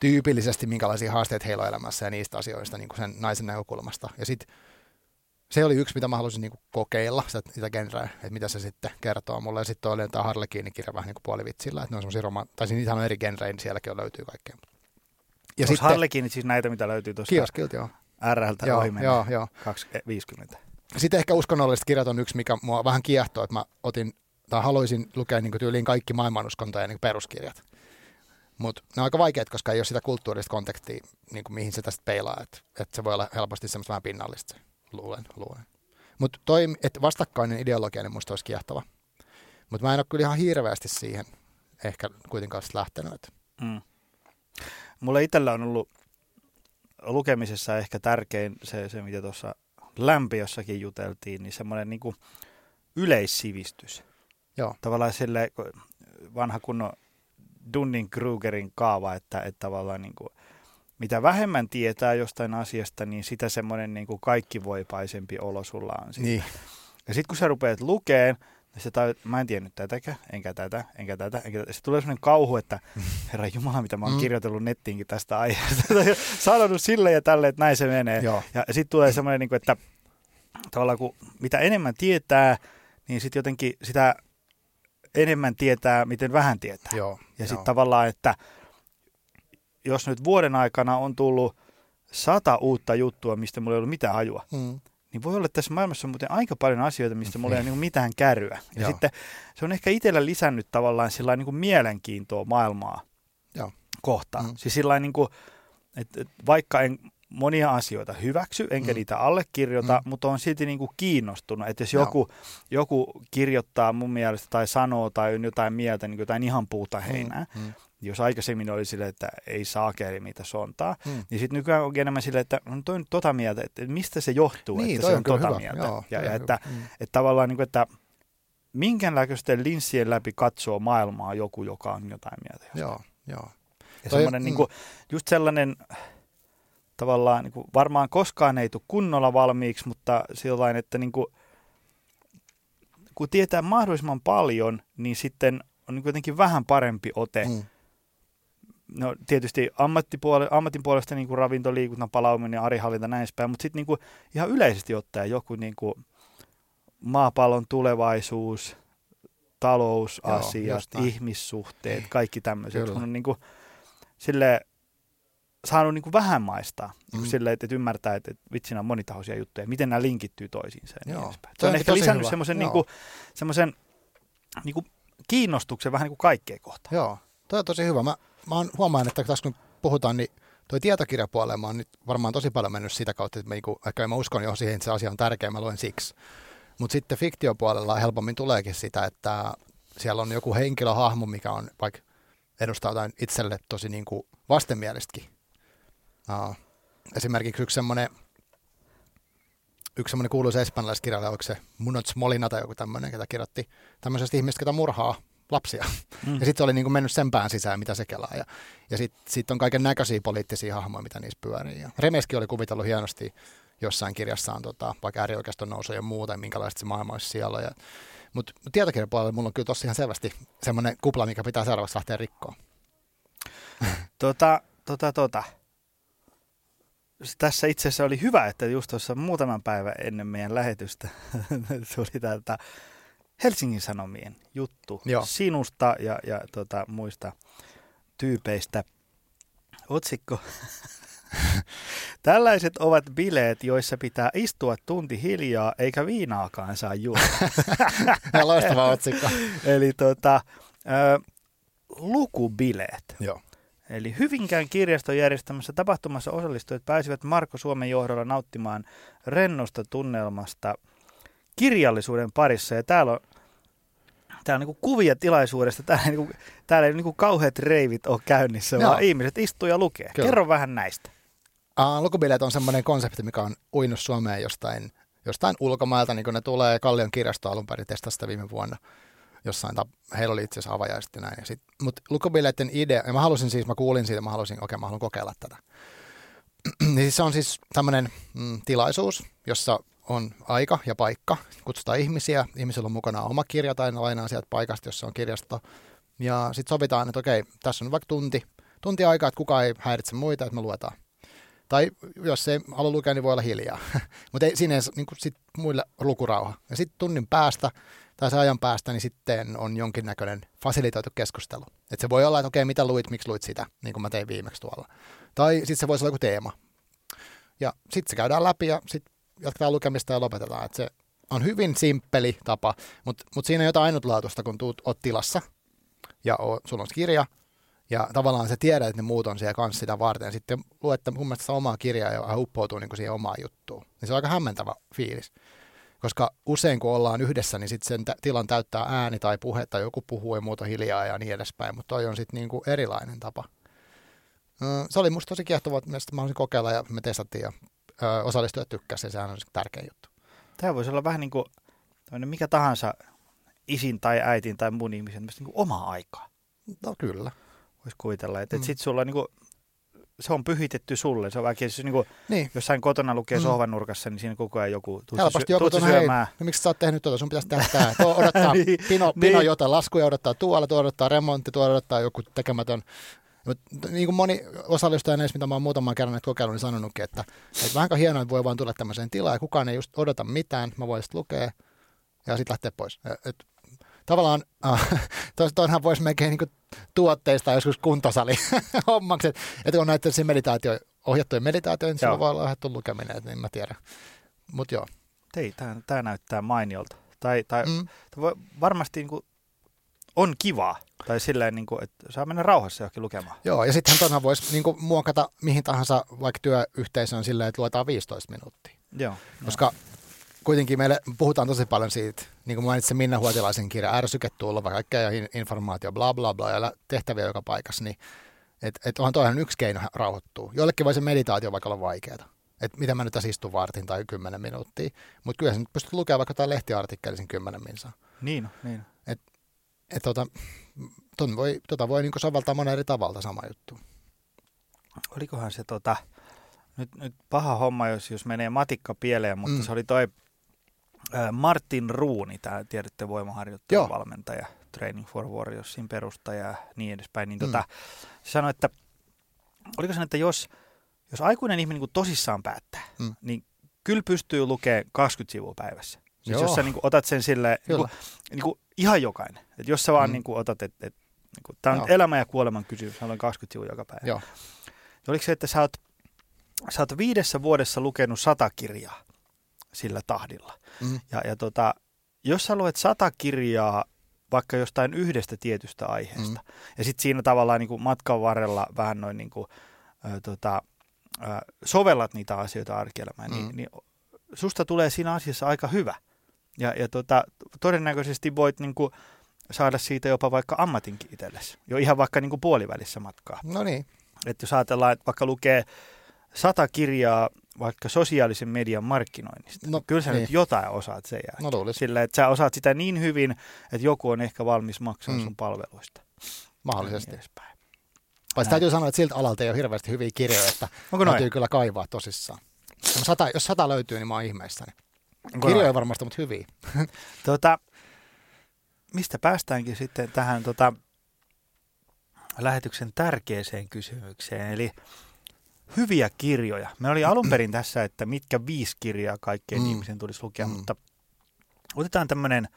Tyypillisesti minkälaisia haasteita heillä on elämässä ja niistä asioista niin kuin sen naisen näkökulmasta. Ja sitten se oli yksi, mitä mä halusin niin kuin kokeilla, sitä, sitä genreä, että mitä se sitten kertoo mulle. Ja sitten oli tämä Harlekiini-kirja vähän niin kuin puolivitsillä, että ne on semmoisia roma- tai siinä on eri genrejä, niin sielläkin on, löytyy kaikkea. Ja Onko Harlekiinit siis näitä, mitä löytyy tuosta Kioskilta, joo. RLtä Joo, ohi mennä? joo, joo. 250. Sitten ehkä uskonnolliset kirjat on yksi, mikä mua vähän kiehtoo, että mä otin, tai haluaisin lukea niin tyyliin kaikki maailmanuskontojen niin peruskirjat. Mutta ne on aika vaikeat, koska ei ole sitä kulttuurista kontekstia, niin kuin mihin se tästä peilaa. Että et se voi olla helposti semmoista vähän pinnallista, luulen. luulen. Mutta toi, että vastakkainen ideologia, niin musta olisi kiehtova. Mutta mä en ole kyllä ihan hirveästi siihen ehkä kuitenkaan lähtenyt. Mm. Mulla itsellä on ollut lukemisessa ehkä tärkein se, se mitä tuossa lämpiössäkin juteltiin, niin semmoinen niin yleissivistys. Joo. Tavallaan sille vanha kunnon Dunning-Krugerin kaava, että, että tavallaan niin kuin, mitä vähemmän tietää jostain asiasta, niin sitä semmoinen niin kuin kaikkivoipaisempi olo sulla on. Siitä. Niin. Ja sitten kun sä rupeat lukeen, niin tajut, mä en tiennyt tätäkään, enkä tätä, enkä tätä, enkä tätä. Sitten tulee sellainen kauhu, että *laughs* herra Jumala, mitä mä oon Mm. kirjoitellut nettiinkin tästä aiheesta. *laughs* Sanonut sille ja tälle, että näin se menee. Joo. Ja sitten tulee semmoinen, niin kuin, että tavallaan kun mitä enemmän tietää, niin sitten jotenkin sitä enemmän tietää, miten vähän tietää. Joo. Ja sitten tavallaan, että jos nyt vuoden aikana on tullut sata uutta juttua, mistä mulla ei ollut mitään hajua, Mm. niin voi olla, että tässä maailmassa on muuten aika paljon asioita, mistä mulla ei ole niin mitään kärryä. Ja Joo. sitten se on ehkä itsellä lisännyt tavallaan sillä niin kuin mielenkiintoa maailmaa Joo. kohtaan. Mm. Siis sillä niin kuin, että vaikka en monia asioita hyväksy, enkä Mm. niitä allekirjoita, Mm. mutta on silti niin kuin kiinnostunut, että jos Joo. joku, joku kirjoittaa mun mielestä tai sanoo tai on jotain mieltä, niin jotain ihan puuta heinää, Mm, mm, jos aikaisemmin oli silleen, että ei saakeli mitä sontaa, mm. niin sitten nykyään onkin enemmän silleen, että on toi nyt tota mieltä, että mistä se johtuu, Niin, että se on on tota hyvä. mieltä. Joo, ja, ja on että. Mm. että tavallaan, niin kuin, että minkälaisten linssien läpi katsoo maailmaa joku, joka on jotain mieltä. jostain. Joo, joo. Ja Toi- semmoinen mm. niin kuin, just sellainen tavallaan niin kuin, varmaan koskaan ei tule kunnolla valmiiksi, mutta sillain, että niin kuin, kun tietää mahdollisimman paljon, niin sitten on niin jotenkin vähän parempi ote. Mm. No tietysti ammattipuole, ammatin puolesta niin kuin ravinto, liikunta, palauminen, arihallinta, näin päin, mutta sitten niin kuin, ihan yleisesti ottaen joku niin kuin, maapallon tulevaisuus, talousasiat, näin. ihmissuhteet, kaikki tämmöiset. Kun on niin kuin, sille saanut niin kuin vähän maistaa, mm. Mm. sille, että, että ymmärtää, että, että vitsi nämä on monitahoisia juttuja, miten nämä linkittyy toisiinsa. ja Niin edespäin. Se on onkin ehkä lisännyt semmoisen, niin kuin, semmoisen niin kuin kiinnostuksen vähän niin kuin kaikkea kohtaan. Joo, toi on tosi hyvä. Mä, mä huomaan, että tässä kun puhutaan, niin toi tietokirjapuolella mä oon nyt varmaan tosi paljon mennyt sitä kautta, että mä, niinku, ehkä mä uskon jo siihen, että se asia on tärkeä, mä luen siksi. Mutta sitten fiktiopuolella helpommin tuleekin sitä, että siellä on joku henkilöhahmo, mikä on vaikka edustaa jotain itselle tosi niin kuin vastenmielistäkin. Uh, esimerkiksi yksi semmoinen yksi semmoinen kuuluisa espanjalaiskirjailija, onko se Munoz Molina tai joku tämmöinen, ketä kirjoitti tämmöisestä ihmistä, ketä murhaa lapsia. Mm. *laughs* Ja sitten se oli niin kuin mennyt sen pään sisään, mitä se kelaa. Ja, ja sitten sit on kaiken näköisiä poliittisia hahmoja, mitä niissä pyörii. Ja Remeski oli kuvitellut hienosti jossain kirjassaan tota, vaikka äärioikeiston nousu ja muuta, ja minkälaista se maailma olisi siellä. Ja, mutta mut tietokirjapuolella mulla on kyllä tossa ihan selvästi semmoinen kupla, mikä pitää seuraavaksi lähteä rikkoon. *laughs* Tota, tota, tota. Tässä itse asiassa oli hyvä, että just tuossa muutaman päivän ennen meidän lähetystä *laughs* tuli täältä Helsingin Sanomien juttu Joo. sinusta ja, ja tota, muista tyypeistä. Otsikko. *laughs* Tällaiset ovat bileet, joissa pitää istua tunti hiljaa, eikä viinaakaan saa juoda. *laughs* Loistava otsikko. Eli tota, ö, lukubileet. Joo. Eli Hyvinkään kirjaston järjestämässä tapahtumassa osallistujat pääsivät Marko Suomen johdolla nauttimaan rennosta tunnelmasta kirjallisuuden parissa. Ja täällä on, täällä on niin kuvia tilaisuudesta. Täällä, ei niin kuin, täällä ei niin kuin kauheat reivit ole käynnissä, Joo. vaan ihmiset istuu ja lukee. Kyllä. Kerro vähän näistä. Uh, lukubileet on semmoinen konsepti, mikä on uinut Suomeen jostain, jostain ulkomailta, niin kun ne tulee Kallion kirjasto alun perin testasi sitä viime vuonna. Jossain, ta- heillä oli itse asiassa avajaiset ja näin. Mutta lukubileiden idea, ja mä halusin siis, mä kuulin siitä, mä halusin, okei, okay, mä haluan kokeilla tätä. *clears throat* niin siis se on siis tämmöinen mm, tilaisuus, jossa on aika ja paikka, kutsutaan ihmisiä, ihmisillä on mukana oma kirja tai lainaa sieltä paikasta, jossa on kirjasto. Ja sitten sovitaan, että okei, tässä on vaikka tunti, tunti aikaa, että kukaan ei häiritse muita, että me luetaan. Tai jos ei halua lukea, niin voi olla hiljaa. *laughs* Mutta siinä ei niin sit muille lukurauha. Ja sitten tunnin päästä tai se ajan päästä, niin sitten on jonkinnäköinen fasilitoitu keskustelu. Et se voi olla, että okei, mitä luit, miksi luit sitä, niin kuin mä tein viimeksi tuolla. Tai sitten se voisi olla joku teema. Ja sitten se käydään läpi ja sitten jatketaan lukemista ja lopetetaan. Et se on hyvin simppeli tapa, mutta mut siinä on jotain ainutlaatuista, kun tuut, oot tilassa ja o, sulla on kirja, ja tavallaan se tiedät, että ne muut on siellä kanssa sitä varten. Sitten luette mun mielestä omaa kirjaa ja uppoutuu niin kuin siihen omaan juttuun. Niin se on aika hämmentävä fiilis. Koska usein kun ollaan yhdessä, niin sitten sen tä- tilan täyttää ääni tai puhe tai joku puhuu ja muuta hiljaa ja niin edespäin. Mutta toi on sitten niinku erilainen tapa. Se oli musta tosi kiehtovaa, että mä haluaisin kokeilla ja me testattiin ja ö, osallistujat tykkäsivät ja sehän on tärkeä juttu. Tämä voisi olla vähän niin kuin mikä tahansa isin tai äitin tai mun ihmisen niin kuin omaa aikaa. No kyllä. Voisi kuvitella. Että mm. sitten sulla on niin kuin, se on pyhitetty sulle. Se on vaikka siis niin kuin, Niin. jossain kotona lukee Mm. sohvan nurkassa, niin siinä koko ajan joku tuutsi, Helposti joku tuonne, hei, no miksi sä oot tehnyt tuota, sun pitäisi tehdä tää. *laughs* Tuo odottaa Niin, pino, pino niin. jotain laskuja, odottaa tuolla, tuo odottaa remontti, tuo odottaa joku tekemätön. Mut, niin kuin moni osallistuja näissä, mitä mä oon muutaman kerran näitä kokeillut, niin sanonutkin, että, että vähän hienoa, että voi vaan tulla tämmöiseen tilaan ja kukaan ei just odota mitään, mä voin sitten lukea ja sitten lähteä pois. Et, tavallaan äh, *laughs* toinhan voisi melkein niin tuotteista joskus kuntosali *laughs* hommaksi, että et on näitä meditaatio, ohjattuja meditaatioita, niin silloin voi olla ohjattu lukeminen, en mä tiedä. Mutta joo. Ei, tämä, tämä näyttää mainiolta. Tai, tai Mm. voi varmasti niin kuin on kivaa. Tai silleen, niin kuin, että saa mennä rauhassa johonkin lukemaan. Joo, ja sittenhän tuonhan voisi niin kuin, muokata mihin tahansa vaikka työyhteisöön silleen, että luetaan 15 minuuttia. Joo. Koska kuitenkin meille puhutaan tosi paljon siitä, niin kuin mainitsin Minna Huotilaisen kirja, ärsyketulva, kaikkea informaatio, bla bla bla, ja tehtäviä joka paikassa, niin että et onhan toihan yksi keino rauhoittua. Joillekin voi se meditaatio vaikka olla vaikeaa. Että mitä mä nyt tässä istun vartin tai kymmenen minuuttia. Mutta kyllä sä nyt pystyt lukemaan vaikka jotain lehtiartikkelisin kymmenen minsaa. Niin, niin. Et, et tota, ton voi, tota voi niinku soveltaa monen eri tavalla sama juttu. Olikohan se tota, nyt, nyt paha homma, jos, jos menee matikka pieleen, mutta mm. se oli toi Martin Ruuni, tämä tiedätte voimaharjoittaja, valmentaja, Training for Warriorsin perustaja ja niin edespäin. Niin mm. tota, se sanoi, että oliko se, että jos, jos aikuinen ihminen niin tosissaan päättää, mm. niin kyllä pystyy lukemaan 20 sivua päivässä. Siis Joo. jos sä niin kuin, otat sen sille niin kuin, niin kuin, ihan jokainen. Että jos sä vaan mm. niin kuin, otat, että et, niin kuin, tämä on Joo. elämä ja kuoleman kysymys, haluan 20 sivua joka päivä. Joo. Ja oliko se, että sä oot, sä oot viidessä vuodessa lukenut sata kirjaa sillä tahdilla. Mm. Ja, ja tota, jos sä luet sata kirjaa vaikka jostain yhdestä tietystä aiheesta, mm. ja sitten siinä tavallaan niin kuin matkan varrella vähän noin niin kuin, ö, tota, ö, sovellat niitä asioita arkielämään, niin, mm. niin, niin susta tulee siinä asiassa aika hyvä. Ja, ja tota, todennäköisesti voit niin kuin, saada siitä jopa vaikka ammatinkin itsellesi, jo ihan vaikka niin kuin puolivälissä matkaa. No niin. Että jos ajatellaan, että vaikka lukee sata kirjaa vaikka sosiaalisen median markkinoinnista, no, kyllä sä niin. nyt jotain osaat sen jälkeen. No Sillä, että sä osaat sitä niin hyvin, että joku on ehkä valmis maksamaan mm. sun palveluista. Mahdollisesti. Niin Paitsi täytyy sanoa, että siltä alalta ei ole hirveästi hyviä kirjoja, että Onko täytyy noin? kyllä kaivaa tosissaan. Jos sata, jos sata löytyy, niin mä oon ihmeissäni. Onko kirjoja noin? varmasti, mutta hyviä. *laughs* Tota, mistä päästäänkin sitten tähän tota, lähetyksen tärkeäseen kysymykseen, eli hyviä kirjoja. Me oli alun perin *clears throat* tässä, että mitkä viisi kirjaa kaikkien mm. ihmisen tulisi lukea, mm. mutta otetaan tämmöinen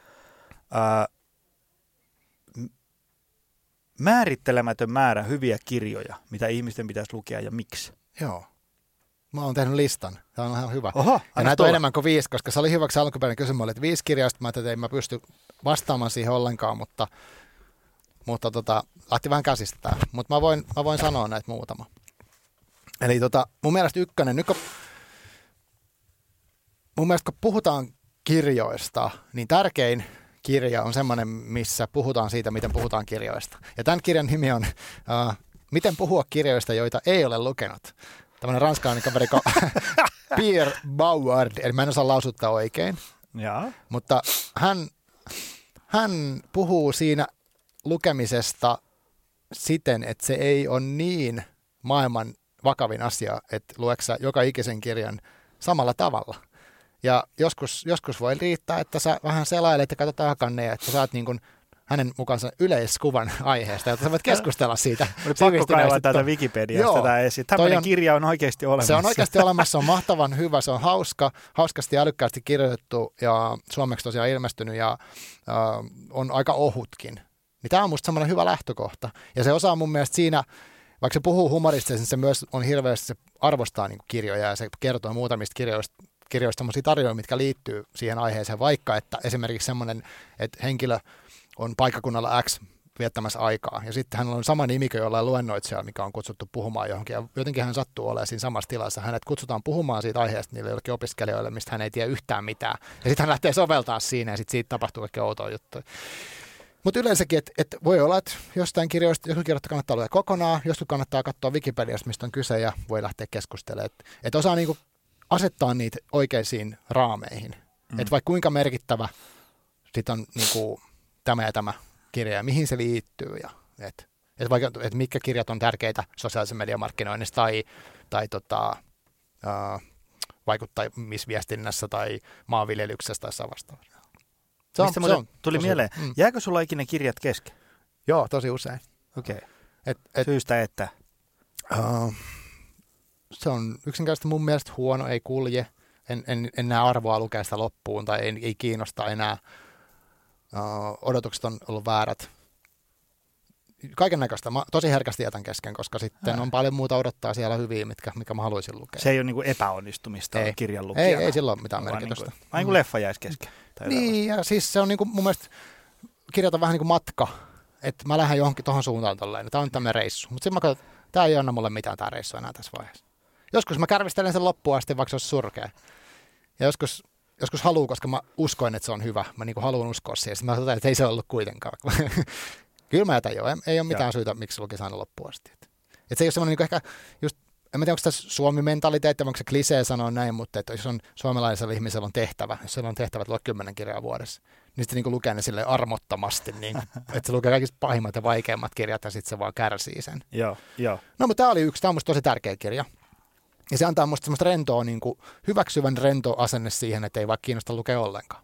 määrittelemätön määrä hyviä kirjoja, mitä ihmisten pitäisi lukea ja miksi. Joo. Mä oon tehnyt listan. Tämä on ihan hyvä. Oho, ja näitä on enemmän kuin viisi, koska se oli hyvä, kun alkuperäinen kysymys oli, että viisi kirjaa, mä että en mä pysty vastaamaan siihen ollenkaan, mutta, mutta tota, lähti vähän käsistä. Mutta mä voin, mä voin sanoa näitä muutama. Eli tota, mun mielestä ykkönen, nyt kun, mun mielestä kun puhutaan kirjoista, niin tärkein kirja on semmoinen, missä puhutaan siitä, miten puhutaan kirjoista. Ja tämän kirjan nimi on uh, Miten puhua kirjoista, joita ei ole lukenut. Tämmöinen ranskalainen kaveri kuin *laughs* Pierre Bauard, eli mä en osaa lausuttaa oikein. Ja. Mutta hän, hän puhuu siinä lukemisesta siten, että se ei ole niin maailman vakavin asia, että lueksa joka ikisen kirjan samalla tavalla. Ja joskus, joskus voi riittää, että sä vähän selailet ja katsot takanne, että saat niin kuin hänen mukaansa yleiskuvan aiheesta, jotta sä voit keskustella siitä. *laughs* Oli pakko kaivaa täältä Wikipediasta Joo, tätä esiin. Tämmöinen on, kirja on oikeasti olemassa. Se on oikeasti olemassa, se on mahtavan hyvä, se on hauska, hauskasti ja älykkäästi kirjoitettu ja suomeksi tosiaan ilmestynyt ja äh, on aika ohutkin. Niin tämä on musta semmoinen hyvä lähtökohta. Ja se osaa mun mielestä siinä, vaikka se puhuu humoristisesti, se myös on hirveästi, se arvostaa niin kirjoja ja se kertoo muutamista kirjoista, kirjoista sellaisia tarjoja, mitkä liittyy siihen aiheeseen, vaikka että esimerkiksi semmoinen, että henkilö on paikkakunnalla X viettämässä aikaa. Ja sitten hänellä on sama nimikö jollain luennoitsija, mikä on kutsuttu puhumaan johonkin. Ja jotenkin hän sattuu olemaan siinä samassa tilassa. Hänet kutsutaan puhumaan siitä aiheesta niille jollekin opiskelijoille, mistä hän ei tiedä yhtään mitään. Ja sitten hän lähtee soveltaa siinä ja sitten siitä tapahtuu kaikkea outoa juttuja. Mutta yleensäkin, että et voi olla, että jostain kirjoista, joku kirjoista kannattaa lukea kokonaan, joskus kannattaa katsoa Wikipediasta, mistä on kyse, ja voi lähteä keskustelemaan. Että et osaa niinku asettaa niitä oikeisiin raameihin. Mm. Että vaikka kuinka merkittävä sit on niinku, tämä ja tämä kirja ja mihin se liittyy. Ja, et, et vaikka, et mitkä kirjat on tärkeitä sosiaalisen median markkinoinnissa tai, tai tota, uh, vaikuttamisviestinnässä tai maanviljelyksessä tai vastaavassa. Se on, Mistä se on, tuli tosi, mieleen, mm. jääkö sulla ikinä kirjat kesken? Joo, tosi usein. Okei. Okay. Et, et, Syystä että? Uh, se on yksinkertaisesti mun mielestä huono, ei kulje. En, en, en näe arvoa lukea sitä loppuun tai ei, ei kiinnosta enää. Uh, odotukset on ollut väärät. Kaiken näköistä. Mä tosi herkästi jätän kesken, koska sitten Ää. on paljon muuta odottaa siellä hyviä, mitkä, mikä mä haluaisin lukea. Se ei ole niin epäonnistumista ei. kirjan lukijana. Ei, ei sillä ole mitään merkitystä. Niin kuin, niin kuin leffa jäisi kesken. Niin, ja siis se on niin kuin, mun mielestä kirjata vähän niin kuin matka. että mä lähden johonkin tuohon suuntaan tolleen, tämä on tämmöinen reissu. Mutta sitten mä katson, että tämä ei anna mulle mitään tämä reissu enää tässä vaiheessa. Joskus mä kärvistelen sen loppuun asti, vaikka se olisi surkea. Ja joskus, joskus haluan, koska mä uskoin, että se on hyvä. Mä niin haluan uskoa siihen. Sitten mä totean, että ei se ollut kuitenkaan. *laughs* Kyllä mä jätän jo. Ei, ei ole mitään Joo. syytä, miksi lukisi aina loppuun asti. Et se ei ole semmoinen niin ehkä just en tiedä, onko tässä Suomi-mentaliteetti, onko se klisee sanoa näin, mutta että jos on suomalaisella ihmisellä on tehtävä, jos sillä on tehtävä luo kymmenen kirjaa vuodessa, niin sitten niin lukee ne sille armottomasti, niin, *laughs* että se lukee kaikista pahimmat ja vaikeimmat kirjat ja sitten se vaan kärsii sen. Joo, joo. No, mutta tämä oli yksi, tämä on musta tosi tärkeä kirja. Ja se antaa musta semmoista rentoa, niin kuin, hyväksyvän rento asenne siihen, että ei vaikka kiinnosta lukea ollenkaan.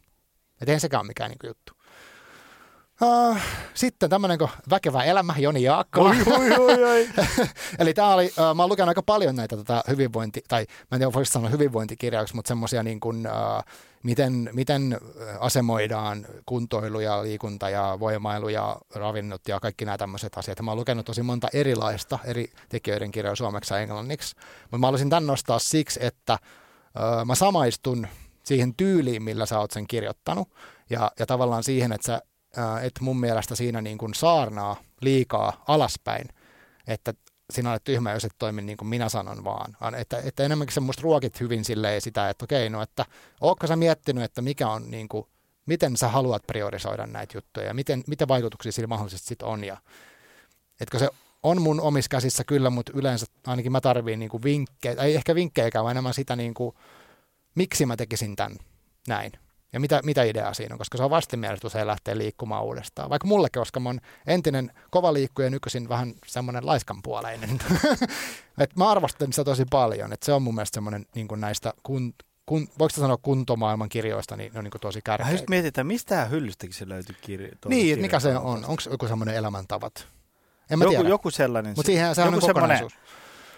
Että eihän sekään ole mikään niin juttu. Uh, sitten tämmöinen kuin Väkevä elämä, Joni Jaakko. Oi, oi, oi, oi. *laughs* Eli tämä oli, uh, mä oon lukenut aika paljon näitä tota, hyvinvointi, tai mä en tiedä voisi sanoa hyvinvointikirjauksia, mutta semmoisia niin kuin, uh, miten, miten asemoidaan kuntoilu ja liikunta ja voimailu ja ravinnot ja kaikki nämä tämmöiset asiat. Mä oon lukenut tosi monta erilaista eri tekijöiden kirjoja suomeksi ja englanniksi, mutta mä haluaisin tämän nostaa siksi, että uh, mä samaistun siihen tyyliin, millä sä oot sen kirjoittanut ja, ja tavallaan siihen, että sä että mun mielestä siinä niin kuin saarnaa liikaa alaspäin, että sinä olet tyhmä, jos et toimi niin kuin minä sanon vaan. Että, että enemmänkin semmoista ruokit hyvin silleen sitä, että okei, no että ootko sä miettinyt, että mikä on niin kuin, miten sä haluat priorisoida näitä juttuja ja miten, mitä vaikutuksia sillä mahdollisesti sit on. Ja, etkö se on mun omissa käsissä kyllä, mutta yleensä ainakin mä tarviin niin vinkkejä, ei ehkä vinkkejä, vaan enemmän sitä, niin kuin, miksi mä tekisin tämän näin. Ja mitä, mitä idea siinä on, koska se on vastenmielistä usein lähteä liikkumaan uudestaan. Vaikka mullekin, koska mä oon entinen kova liikkuja nykyisin vähän semmoinen laiskanpuoleinen. *laughs* Et mä arvostan sitä tosi paljon. Et se on mun mielestä semmoinen niin näistä kun, kun, voiko sanoa kuntomaailman kirjoista, niin ne on niin tosi kärkeitä. Mä just mietin, että mistä hyllystäkin se löytyy kirja. Niin, mikä se on? Onko joku semmoinen elämäntavat? En mä joku, tiedä. joku sellainen. Mutta siihen se on kokonaisuus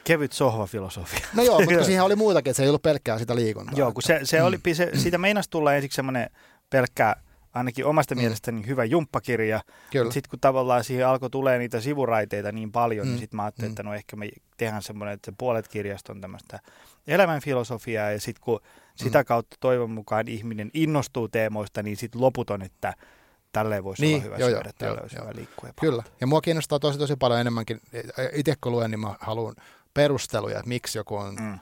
kevyt sohvafilosofia. No joo, mutta *laughs* siihen oli muutakin, että se ei ollut pelkkää sitä liikuntaa. Joo, kun se, se mm. oli, se, siitä meinasi tulla ensiksi semmoinen pelkkää, ainakin omasta mm. mielestäni hyvä jumppakirja. Sitten kun tavallaan siihen alkoi tulee niitä sivuraiteita niin paljon, niin mm. niin sitten mä ajattelin, mm. että no ehkä me tehdään semmoinen, että se puolet kirjasta on tämmöistä elämänfilosofiaa ja sitten kun mm. sitä kautta toivon mukaan ihminen innostuu teemoista, niin sitten loputon, että tälleen voisi niin, olla hyvä joo, syödä, tällä olisi hyvä liikkua. Kyllä, ja mua kiinnostaa tosi tosi paljon enemmänkin, itse kun luen, niin mä haluan perusteluja, että miksi joku on mm.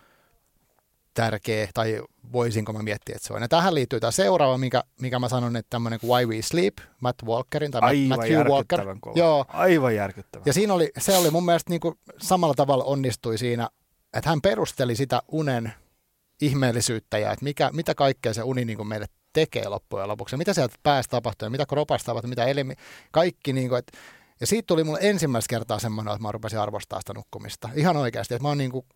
tärkeä, tai voisinko mä miettiä, että se on. Ja tähän liittyy tämä seuraava, mikä, mikä mä sanon, että tämmöinen kuin Why We Sleep, Matt Walkerin, tai Aivan Matthew Walker. Kova. Joo. Aivan järkyttävä. Ja siinä oli, se oli mun mielestä niin kuin samalla tavalla onnistui siinä, että hän perusteli sitä unen ihmeellisyyttä ja että mikä, mitä kaikkea se uni niin kuin meille tekee loppujen lopuksi. Mitä sieltä päästä tapahtuu ja mitä kropasta tapahtuu, mitä elimi, kaikki niin kuin, että ja siitä tuli mulle ensimmäistä kertaa semmoinen, että mä rupesin arvostaa sitä nukkumista. Ihan oikeasti, että mä oon niin kuin,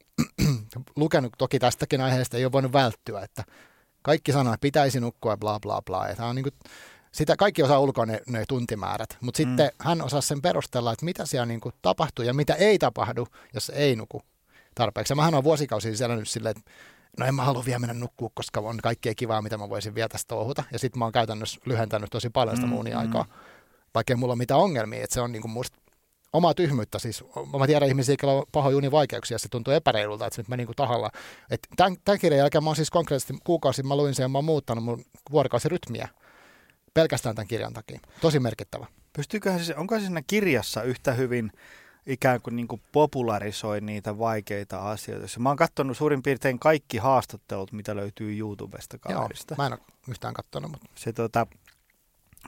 *clears throat* lukenut toki tästäkin aiheesta, ei ole voinut välttyä, että kaikki sanoo, että pitäisi nukkua bla bla bla. Ja on niin kuin, sitä kaikki osaa ulkoa ne, ne tuntimäärät, mutta mm. sitten hän osaa sen perustella, että mitä siellä niin kuin tapahtuu ja mitä ei tapahdu, jos ei nuku tarpeeksi. Ja mähän on vuosikausia siellä nyt silleen, että no en mä halua vielä mennä nukkua, koska on kaikkea kivaa, mitä mä voisin vielä tästä touhuta. Ja sitten mä oon käytännössä lyhentänyt tosi paljon sitä mm, aikaa. Mm vaikka mulla ole mitään ongelmia. Että se on niin kuin musta omaa tyhmyyttä. Siis mä tiedän ihmisiä, joilla on pahoja univaikeuksia ja se tuntuu epäreilulta, että se nyt meni niin taholla. Et tämän, tämän kirjan jälkeen mä oon siis konkreettisesti kuukausi, mä luin sen ja mä oon muuttanut mun vuorokausirytmiä pelkästään tämän kirjan takia. Tosi merkittävä. Pystyyköhän se, onko se siinä kirjassa yhtä hyvin ikään kuin, niin kuin popularisoi niitä vaikeita asioita. Mä oon katsonut suurin piirtein kaikki haastattelut, mitä löytyy YouTubesta kaverista. Joo, mä en ole yhtään katsonut. Mutta... Se, tota,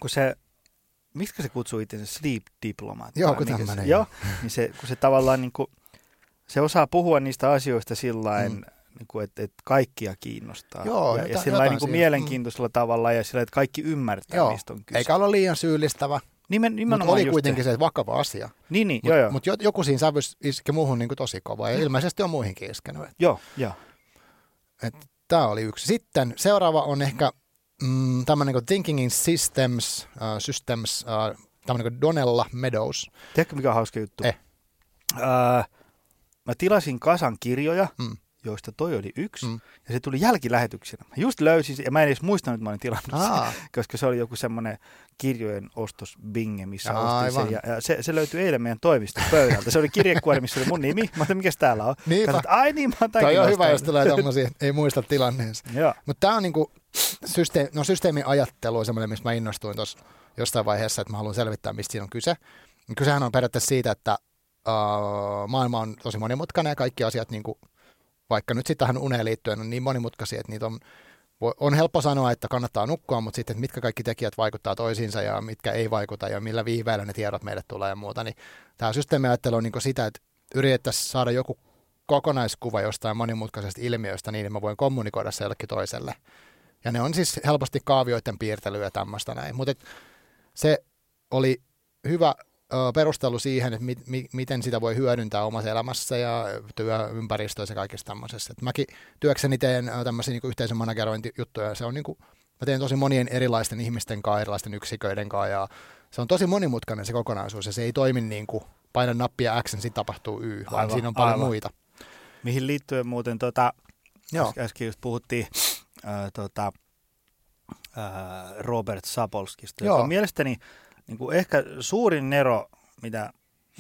kun se miksi se kutsuu itsensä sleep diplomat? Joo, kun tämmöinen. Joo, niin se, kun se tavallaan niin kuin, se osaa puhua niistä asioista sillä mm. niin kuin, että, että kaikkia kiinnostaa. Joo, ja, jota, ja sillä niin kuin mielenkiintoisella mm. tavalla ja sillä, että kaikki ymmärtää, joo. mistä on kyse. Eikä ole liian syyllistävä. Nimen, mutta oli kuitenkin se vakava asia. Niin, niin, Mutta mut joku siinä sävys iski muuhun niin kuin tosi kova ja ilmeisesti on muihinkin iskenyt. Joo, joo. Tämä oli yksi. Sitten seuraava on ehkä mm, tämmöinen kuin Thinking in Systems, uh, systems uh, tämmöinen kuin Donella Meadows. Tiedätkö mikä on hauska juttu? Eh. Uh, mä tilasin kasan kirjoja, mm. Joista toi oli yksi, mm. ja se tuli jälkilähetyksenä. Mä just löysin, ja mä en edes muistanut, että mä olin tilannut Aa. sen, *laughs* koska se oli joku semmoinen kirjojen ostos binge, missä Aa, ostin sen. Ja, ja se, se löytyi eilen meidän toimiston pöydältä. Se oli kirjekuori, missä oli mun nimi. Mä ajattelin, mikä täällä on? Niinpä. Katsot, ai niin, mä oon Toi on hyvä, jos tulee tommosia, ei muista tilanneensa. Mutta tämä on niinku, systeemi, no systeemiajattelu on semmoinen, mistä mä innostuin tuossa jossain vaiheessa, että mä haluan selvittää, mistä siinä on kyse. Kysehän on periaatteessa siitä, että uh, maailma on tosi monimutkainen ja kaikki asiat, niin kuin, vaikka nyt sitten tähän uneen liittyen, on niin monimutkaisia, että niitä on, on helppo sanoa, että kannattaa nukkua, mutta sitten, että mitkä kaikki tekijät vaikuttaa toisiinsa ja mitkä ei vaikuta ja millä viiveellä ne tiedot meille tulee ja muuta, niin tämä systeemiajattelu on niin sitä, että yritettäisiin saada joku kokonaiskuva jostain monimutkaisesta ilmiöstä niin, että mä voin kommunikoida se jollekin toiselle. Ja ne on siis helposti kaavioiden piirtelyä ja tämmöistä näin. Mutta se oli hyvä perustelu siihen, että mi, mi, miten sitä voi hyödyntää omassa elämässä ja työympäristöissä ja kaikessa tämmöisessä. Et mäkin työkseni teen tämmöisiä niin yhteisön managerointijuttuja se on niin kuin, mä teen tosi monien erilaisten ihmisten kanssa, erilaisten yksiköiden kanssa ja se on tosi monimutkainen se kokonaisuus ja se ei toimi niin kuin paina nappia X, niin sitten tapahtuu Y, vaan aivan, siinä on paljon aivan. muita. Mihin liittyen muuten, tota, Joo. äsken just puhuttiin äh, tota, äh, Robert Sapolskista, Joo. joka mielestäni niin kuin ehkä suurin nero, mitä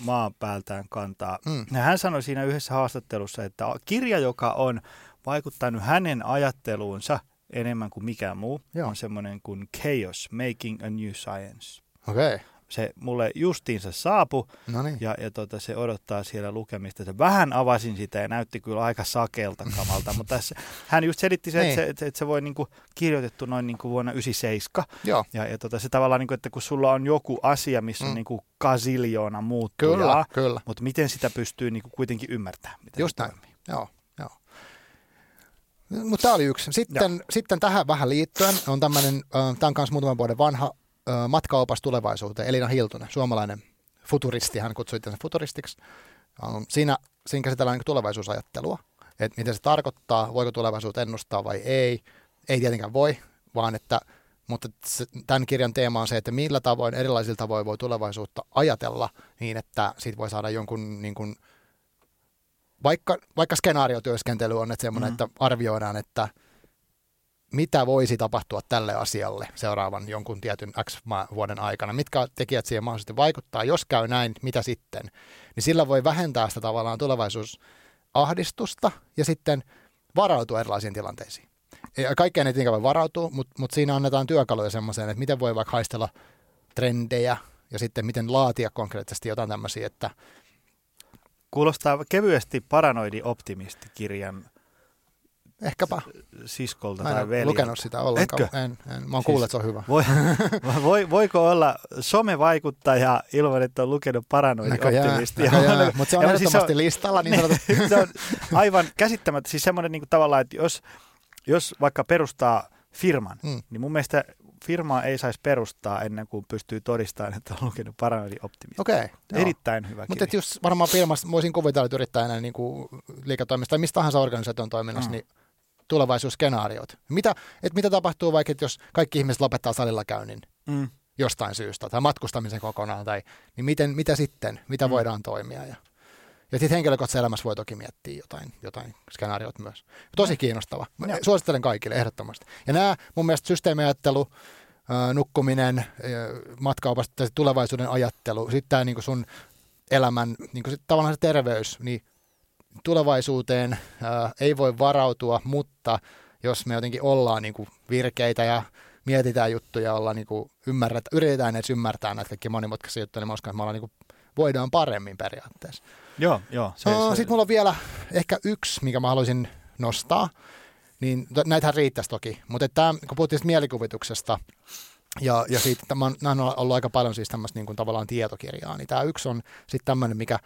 maan päältään kantaa. Mm. Ja hän sanoi siinä yhdessä haastattelussa, että kirja, joka on vaikuttanut hänen ajatteluunsa enemmän kuin mikään muu, Joo. on semmoinen kuin Chaos, Making a New Science. Okay se mulle justiinsa saapu Noniin. ja, ja tota, se odottaa siellä lukemista. Se vähän avasin sitä ja näytti kyllä aika sakelta kamalta, *laughs* mutta tässä, hän just selitti se, että, niin. se, että, se voi niinku kirjoitettu noin niinku vuonna 97. Joo. Ja, ja tota, se tavallaan, niinku, että kun sulla on joku asia, missä mm. on niinku kasiljoona muuttujaa, kyllä, kyllä. mutta miten sitä pystyy niinku kuitenkin ymmärtämään? Miten just näin, toimii. joo. Mutta tämä oli yksi. Sitten, sitten tähän vähän liittyen on tämmöinen, tämä on myös muutaman vuoden vanha matkaopas tulevaisuuteen, Elina Hiltunen, suomalainen futuristi, hän kutsui itse futuristiksi. Siinä, siinä käsitellään niin tulevaisuusajattelua, että miten se tarkoittaa, voiko tulevaisuus ennustaa vai ei. Ei tietenkään voi, vaan että, mutta tämän kirjan teema on se, että millä tavoin, erilaisilla tavoin voi tulevaisuutta ajatella niin, että siitä voi saada jonkun niin kuin, vaikka, vaikka skenaariotyöskentely on että semmoinen, mm-hmm. että arvioidaan, että – mitä voisi tapahtua tälle asialle seuraavan jonkun tietyn X vuoden aikana, mitkä tekijät siihen mahdollisesti vaikuttaa, jos käy näin, mitä sitten, niin sillä voi vähentää sitä tavallaan tulevaisuusahdistusta ja sitten varautua erilaisiin tilanteisiin. Kaikkeen ei tietenkään voi varautua, mutta, mutta siinä annetaan työkaluja semmoiseen, että miten voi vaikka haistella trendejä ja sitten miten laatia konkreettisesti jotain tämmöisiä, että Kuulostaa kevyesti paranoidi optimisti kirjan Ehkäpä. Siskolta Mä en tai veljeltä. lukenut sitä ollenkaan. Etkö? En, en. Mä oon siis, kuullut, että se on hyvä. Voi, *laughs* voi, voiko olla somevaikuttaja ilman, että on lukenut paranoidi optimisti? *laughs* Mutta se on ehdottomasti siis listalla. Niin *laughs* se on aivan käsittämättä. Siis semmoinen niin tavallaan, että jos, jos vaikka perustaa firman, mm. niin mun mielestä firmaa ei saisi perustaa ennen kuin pystyy todistamaan, että on lukenut paranoidi optimisti. Okei. Okay, Erittäin hyvä Mutta jos varmaan firmassa, voisin kuvitella, että yrittää enää niin liiketoimista tai mistä tahansa organisaation toiminnassa, mm. niin tulevaisuusskenaariot. Mitä, että mitä tapahtuu vaikka, jos kaikki ihmiset lopettaa salilla käynnin mm. jostain syystä tai matkustamisen kokonaan, tai, niin miten, mitä sitten, mitä mm. voidaan toimia. Ja, ja sitten henkilökohtaisessa elämässä voi toki miettiä jotain, jotain skenaariot myös. Tosi kiinnostava. Mä suosittelen kaikille ehdottomasti. Ja nämä mun mielestä systeemiajattelu, nukkuminen, matkaopasta, tulevaisuuden ajattelu, sitten tämä niin sun elämän, niin kuin sit tavallaan se terveys, niin tulevaisuuteen ää, ei voi varautua, mutta jos me jotenkin ollaan niin kuin virkeitä ja mietitään juttuja, ollaan niin kuin ymmärrät, yritetään edes ymmärtää näitä kaikki monimutkaisia juttuja, niin mä uskon, että me ollaan niin kuin, voidaan paremmin periaatteessa. Joo, joo. Se, uh, se... Sitten mulla on vielä ehkä yksi, mikä mä haluaisin nostaa, niin näitähän riittäisi toki, mutta tämä, kun puhuttiin mielikuvituksesta, ja, ja siitä, tämä on, on ollut aika paljon siis tämmöistä niin kuin tavallaan tietokirjaa, niin tämä yksi on sitten tämmöinen, mikä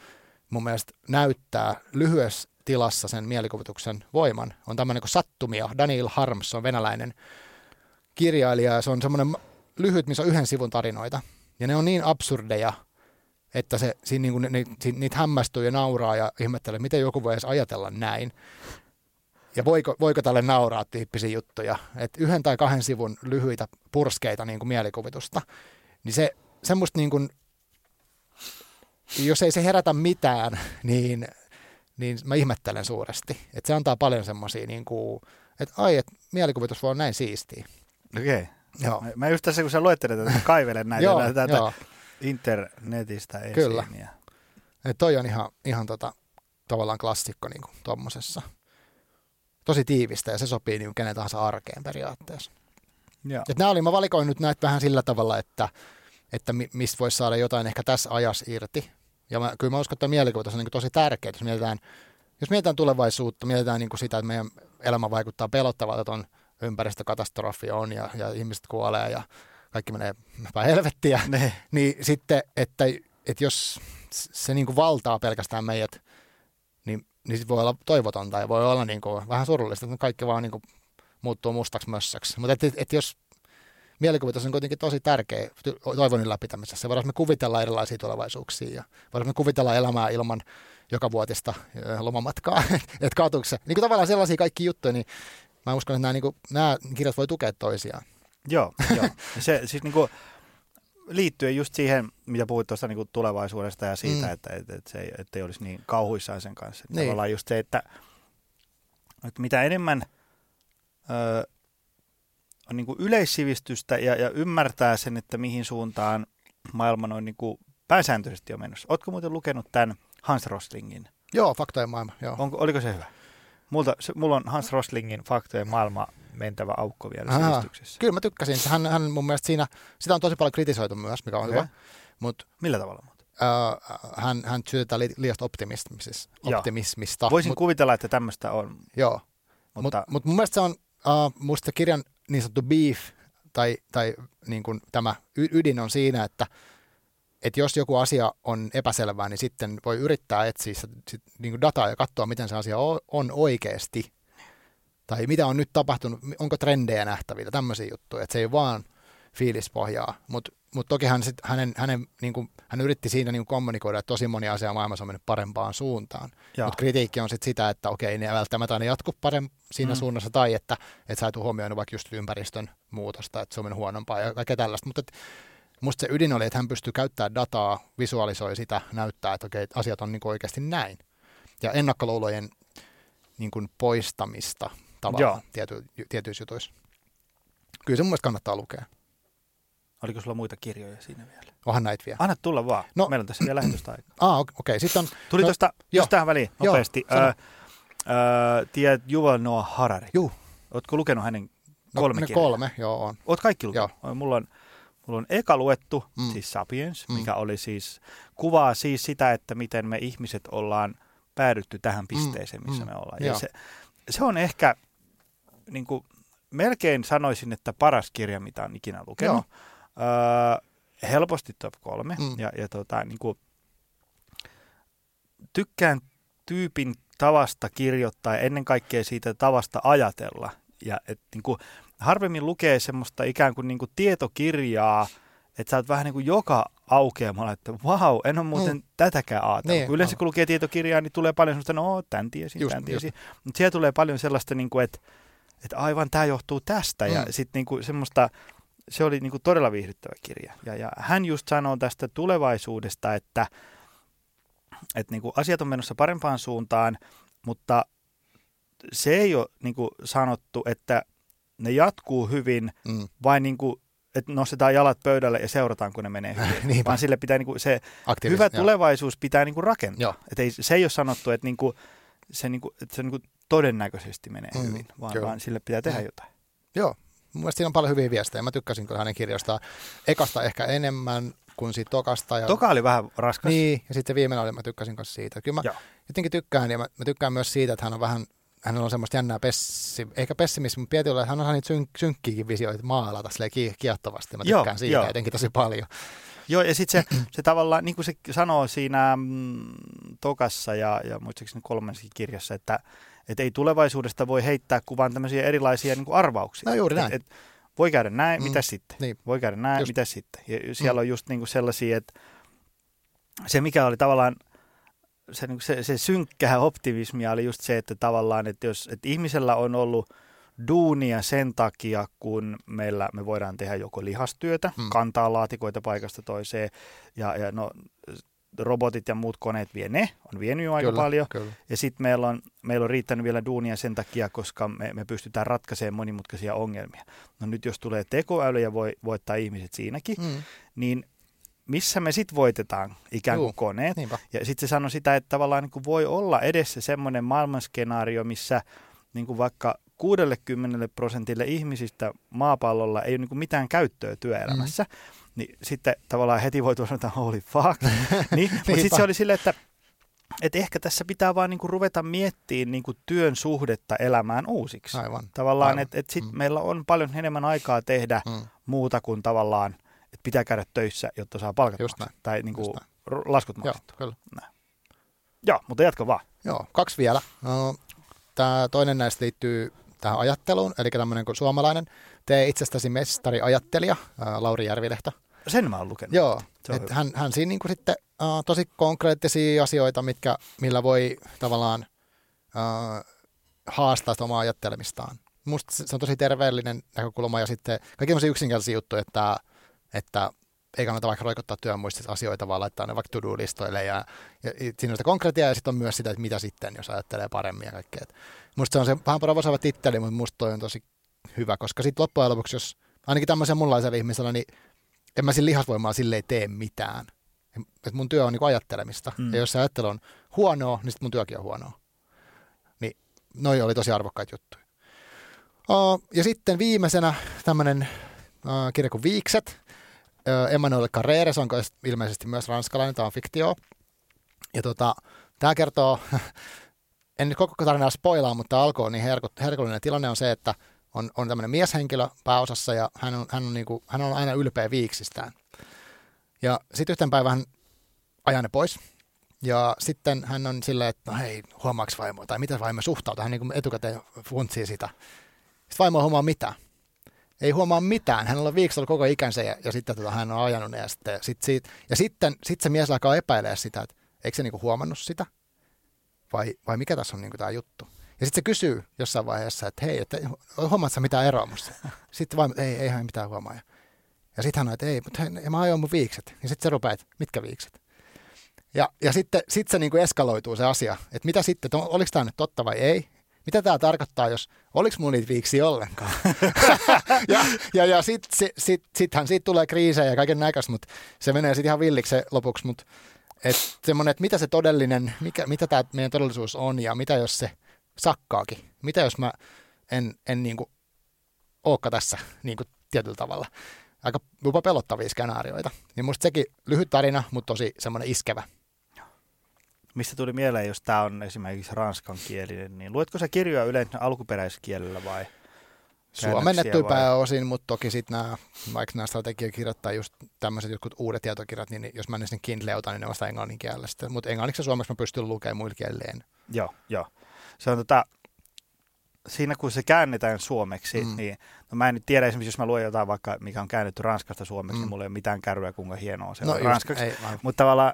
mun mielestä näyttää lyhyessä tilassa sen mielikuvituksen voiman. On tämmöinen kuin Sattumia. Daniel Harms on venäläinen kirjailija ja se on semmoinen lyhyt, missä on yhden sivun tarinoita. Ja ne on niin absurdeja, että se, siinä niinku, ne, niitä hämmästyy ja nauraa ja ihmettelee, miten joku voi edes ajatella näin. Ja voiko, voiko tälle nauraa tyyppisiä juttuja. Että yhden tai kahden sivun lyhyitä purskeita niin kuin mielikuvitusta. Niin se semmoista niin kuin jos ei se herätä mitään, *laughs* niin, niin mä ihmettelen suuresti. Että se antaa paljon semmoisia, niin kuin, että ai, että mielikuvitus voi olla näin siistiä. Okei. Okay. Joo. Mä just tässä, kun sä luettelet, että kaivelen näitä, *laughs* joo, näitä joo. internetistä esiin. Kyllä. Ja... Et toi on ihan, ihan tota, tavallaan klassikko niin tuommoisessa. tosi tiivistä ja se sopii niin kenen tahansa arkeen periaatteessa. Joo. Et nämä oli, mä valikoin nyt näitä vähän sillä tavalla, että, että mi- mistä voisi saada jotain ehkä tässä ajassa irti. Ja mä, kyllä mä uskon, että mielikuvitus on niin tosi tärkeää, jos mietitään, jos mietitään tulevaisuutta, mietitään niin sitä, että meidän elämä vaikuttaa pelottavalta, että on ympäristökatastrofi on ja, ja ihmiset kuolee ja kaikki menee päin helvettiä, Ne. niin sitten, että, että jos se niin kuin valtaa pelkästään meidät, niin, niin sit voi olla toivotonta ja voi olla niin kuin vähän surullista, että kaikki vaan niin kuin muuttuu mustaksi mössäksi. Mutta että, että jos mielikuvitus on kuitenkin tosi tärkeä toivon ylläpitämisessä, voidaan me kuvitella erilaisia tulevaisuuksia ja voidaan me kuvitella elämää ilman joka vuotista lomamatkaa, *laughs* että kaatuuko se. Niin kuin tavallaan sellaisia kaikki juttuja, niin mä uskon, että nämä, niin kuin, nämä kirjat voi tukea toisiaan. Joo, joo. *laughs* Se siis niinku, liittyen just siihen, mitä puhuit tuosta niinku tulevaisuudesta ja siitä, Mm. että, että, että se ei, ettei olisi niin kauhuissaan sen kanssa. Niin. Niin. Tavallaan just se, että, että mitä enemmän ö, on niinku yleissivistystä ja, ja ymmärtää sen, että mihin suuntaan maailma on niinku pääsääntöisesti jo menossa. Oletko muuten lukenut tämän Hans Roslingin? Joo, faktojen maailma, joo. Onko, oliko se hyvä? Multa, se, mulla on Hans Roslingin faktojen maailma mentävä aukko vielä Aha. sivistyksessä. Kyllä mä tykkäsin. Hän, hän mun mielestä siinä, sitä on tosi paljon kritisoitu myös, mikä on Okei. hyvä. Mutta Millä tavalla muuten? äh, hän, hän syytetään li, liiasta optimismista. Voisin mut, kuvitella, että tämmöistä on, Joo, mutta mutta mut, mut mun mielestä se on uh, musta kirjan niin sanottu beef, tai, tai niin kuin tämä ydin on siinä, että että jos joku asia on epäselvää, niin sitten voi yrittää etsiä sit, niin kuin dataa ja katsoa, miten se asia on oikeasti. Tai mitä on nyt tapahtunut, onko trendejä nähtävillä, tämmöisiä juttuja. Että se ei vaan fiilispohjaa. Mutta mut toki hän, sit, hänen, hänen, niin kuin, hän yritti siinä niin kuin kommunikoida, että tosi moni asia maailmassa on mennyt parempaan suuntaan. Mutta kritiikki on sitten sitä, että okei, ne välttämättä aina jatku siinä Mm. suunnassa, tai että, että sä et huomioinut vaikka just ympäristön muutosta, että se on mennyt huonompaa ja kaikkea tällaista. Mutta musta se ydin oli, että hän pystyy käyttämään dataa, visualisoi sitä, näyttää, että okei, asiat on niin oikeasti näin. Ja ennakkoluulojen niin kuin poistamista tavallaan tiety, tietyissä jutuissa. Kyllä se mun mielestä kannattaa lukea. Oliko sulla muita kirjoja siinä vielä? Onhan näitä vielä. Anna tulla vaan. No. No. Meillä on tässä vielä lähetystä aikaa. *clears throat* Ah, okei. Okay. Sitten on, Tuli No, no, tuosta joo. just tähän väliin Joo, nopeasti. sano. Öö, öö, tiedät Yuval Noah Harari? Juu. Ootko lukenut hänen no, kolme ne kirjaa? kolme, joo on. Oot kaikki lukenut? Joo. Mulla on, mulla on eka luettu, Mm. mm. siis Sapiens, Mm. mikä oli siis, kuvaa siis sitä, että miten me ihmiset ollaan päädytty tähän pisteeseen, missä Mm. me ollaan. Joo. Ja se, se on ehkä, niin kuin, melkein sanoisin, että paras kirja, mitä on ikinä lukenut. Öö, helposti top kolme. Mm. Ja, ja tota, niin kuin, tykkään tyypin tavasta kirjoittaa ja ennen kaikkea siitä tavasta ajatella. Ja et, niin kuin, harvemmin lukee semmoista ikään kuin, niin kuin tietokirjaa, että sä oot vähän niin kuin joka aukeamalla, että vau, en ole muuten Mm. tätäkään ajatellut. Niin, Kun Yleensä aivan. kun lukee tietokirjaa, niin tulee paljon semmoista, no tän tiesin, Just, tän tiesin. Mutta siellä tulee paljon sellaista, niin kuin, että, että aivan tämä johtuu tästä. Ja Mm. sitten niin kuin semmoista, se oli niin kuin todella viihdyttävä kirja. Ja, ja hän just sanoo tästä tulevaisuudesta, että, että niin kuin asiat on menossa parempaan suuntaan, mutta se ei ole niin kuin sanottu, että ne jatkuu hyvin, Mm. vain niin kuin, että nostetaan jalat pöydälle ja seurataan, kun ne menee *laughs* hyvin. Vaan sille pitää, niin kuin, se Aktiivisesti, hyvä joo. tulevaisuus pitää niin kuin rakentaa. Et ei, se ei ole sanottu, että, niin kuin, se, niin kuin, että se niin kuin todennäköisesti menee Mm, hyvin, vaan, kyllä. vaan sille pitää tehdä Mm. jotain. Joo, mun mielestä siinä on paljon hyviä viestejä. Mä tykkäsin kyllä hänen kirjastaan. Ekasta ehkä enemmän kuin siitä tokasta. Ja... Toka oli vähän raskas. Niin, ja sitten viimeinen oli, mä tykkäsin myös siitä. Kyllä mä Joo. jotenkin tykkään, ja mä, mä tykkään myös siitä, että hän on vähän, hänellä on semmoista jännää pessi, eikä pessimismi, mutta tietyllä, että hän on niitä synk, synkkiäkin visioita maalata silleen ki- kiehtovasti. Mä Joo, tykkään siitä joo. jotenkin tosi paljon. Joo, ja sitten se, *clears throat* se tavallaan, niin kuin se sanoo siinä mm, Tokassa ja, ja muistaakseni kolmannessakin kirjassa, että et ei tulevaisuudesta voi heittää kuvaan tämmöisiä erilaisia niin kuin arvauksia. No juuri näin. Et, et, voi käydä näin, Mm, mitä sitten? niin. Voi käydä näin, Just. mitä sitten? Ja siellä Mm. on just niin kuin sellaisia, että se mikä oli tavallaan se, niin kuin se, se synkkää optimismia oli just se, että tavallaan, että jos että ihmisellä on ollut duunia sen takia, kun meillä me voidaan tehdä joko lihastyötä, mm. kantaa laatikoita paikasta toiseen, ja, ja no, robotit ja muut koneet vie ne, on vienyt jo aika kyllä, paljon. Kyllä. Ja sitten meillä on, meillä on riittänyt vielä duunia sen takia, koska me, me pystytään ratkaisemaan monimutkaisia ongelmia. No nyt jos tulee tekoäly ja voi voittaa ihmiset siinäkin, Mm, niin missä me sitten voitetaan ikään kuin Juu. koneet? niinpä. Ja sitten se sanoi sitä, että tavallaan niin kuin voi olla edessä semmoinen maailmanskenaario, missä niin kuin vaikka 60 prosentille ihmisistä maapallolla ei ole niin kuin mitään käyttöä työelämässä, mm. Niin sitten tavallaan heti voi sanoa, holy fuck. *laughs* niin, mutta sitten se oli silleen, että et ehkä tässä pitää vaan niinku ruveta miettimään niinku työn suhdetta elämään uusiksi. Aivan. Tavallaan, että et sitten mm. meillä on paljon enemmän aikaa tehdä mm. muuta kuin tavallaan, että pitää käydä töissä, jotta saa palkat Just näin. tai niinku laskut maksettua. Joo, kyllä. Joo, mutta jatka vaan. Joo, kaksi vielä. No, Tämä toinen näistä liittyy tähän ajatteluun, eli tämmöinen kuin suomalainen tee itsestäsi mestari ajattelija, Lauri Järvilehto. Sen mä oon lukenut. Joo, että hän, hän siinä niin kuin sitten uh, tosi konkreettisia asioita, mitkä, millä voi tavallaan uh, haastaa sitä omaa ajattelemistaan. Musta se on tosi terveellinen näkökulma ja sitten kaikki on yksinkertaisia juttuja, että, että ei kannata vaikka roikottaa työmuistissa asioita, vaan laittaa ne vaikka to-do-listoille ja, ja siinä on sitä konkretiaa ja sitten on myös sitä, että mitä sitten, jos ajattelee paremmin ja kaikkea. Et musta se on se vähän provosoiva titteli, mutta musta toi on tosi hyvä, koska sitten loppujen lopuksi, jos ainakin tämmöisen munlaisella ihmisellä, niin en mä sillä lihasvoimaa silleen tee mitään. Et mun työ on niin ajattelemista. Mm. Ja jos se ajattelu on huonoa, niin sitten mun työkin on huonoa. Niin noi oli tosi arvokkaita juttuja. Uh, ja sitten viimeisenä tämmöinen uh, kirja kuin Viikset. Uh, Emmanuel Carrere, se on ilmeisesti myös ranskalainen, tämä on fiktio. Ja tota, tämä kertoo, *laughs* en nyt koko tarinaa spoilaa, mutta alkoi niin herkullinen tilanne on se, että on, on tämmöinen mieshenkilö pääosassa ja hän on, hän on, niin kuin, hän on aina ylpeä viiksistään. Ja sitten yhten päivän ajan ne pois. Ja sitten hän on silleen, että no hei, huomaaks vaimo, tai mitä vaimo suhtautuu. Hän niin etukäteen funtsii sitä. Sitten vaimo huomaa mitä. Ei huomaa mitään. Hän on viikossa koko ikänsä ja, ja sitten tota, hän on ajanut ne. Ja sitten, sit siitä, ja sitten sit se mies alkaa epäilemään sitä, että eikö se niin kuin huomannut sitä? Vai, vai mikä tässä on niin tämä juttu? Ja sitten se kysyy jossain vaiheessa, että hei, että huomaat sä mitään eroa musta? Sitten vaimo, ei, ei hän mitään huomaa. Ja sitten hän on, että ei, mutta hei, mä ajoin mun viikset. Ja sitten se rupeaa, että mitkä viikset? Ja, ja sitten sit se niin kuin eskaloituu se asia, että mitä sitten, että oliko tämä nyt totta vai ei? Mitä tämä tarkoittaa, jos oliko mun niitä viiksi ollenkaan? *laughs* ja ja, ja sitten sit, sit, sittenhän siitä tulee kriisejä ja kaiken näköistä, mutta se menee sitten ihan villiksi lopuksi. Mutta et semmoinen, että mitä se todellinen, mikä, mitä tämä meidän todellisuus on ja mitä jos se sakkaakin? Mitä jos mä en, en niin kuin olekaan tässä niin kuin tietyllä tavalla? Aika jopa pelottavia skenaarioita. Niin musta sekin lyhyt tarina, mutta tosi semmoinen iskevä. Mistä tuli mieleen, jos tämä on esimerkiksi ranskankielinen, niin luetko sä kirjoja yleensä alkuperäiskielellä vai? Suomennettu pääosin, mutta toki sitten nämä, vaikka nämä strategiakirjat tai just tämmöiset jotkut uudet tietokirjat, niin jos mä ne sinne Kindle otan, niin ne vasta englannin kielellä. Mutta englanniksi ja suomeksi mä pystyn lukemaan muilla kielleen. Joo, joo. Se on tota, siinä kun se käännetään suomeksi, mm. niin no mä en nyt tiedä esimerkiksi, jos mä luen jotain vaikka, mikä on käännetty Ranskasta suomeksi, mm. niin mulla ei ole mitään kärryä, kuinka hienoa se no, on just, ranskaksi. Ei, Mutta tavallaan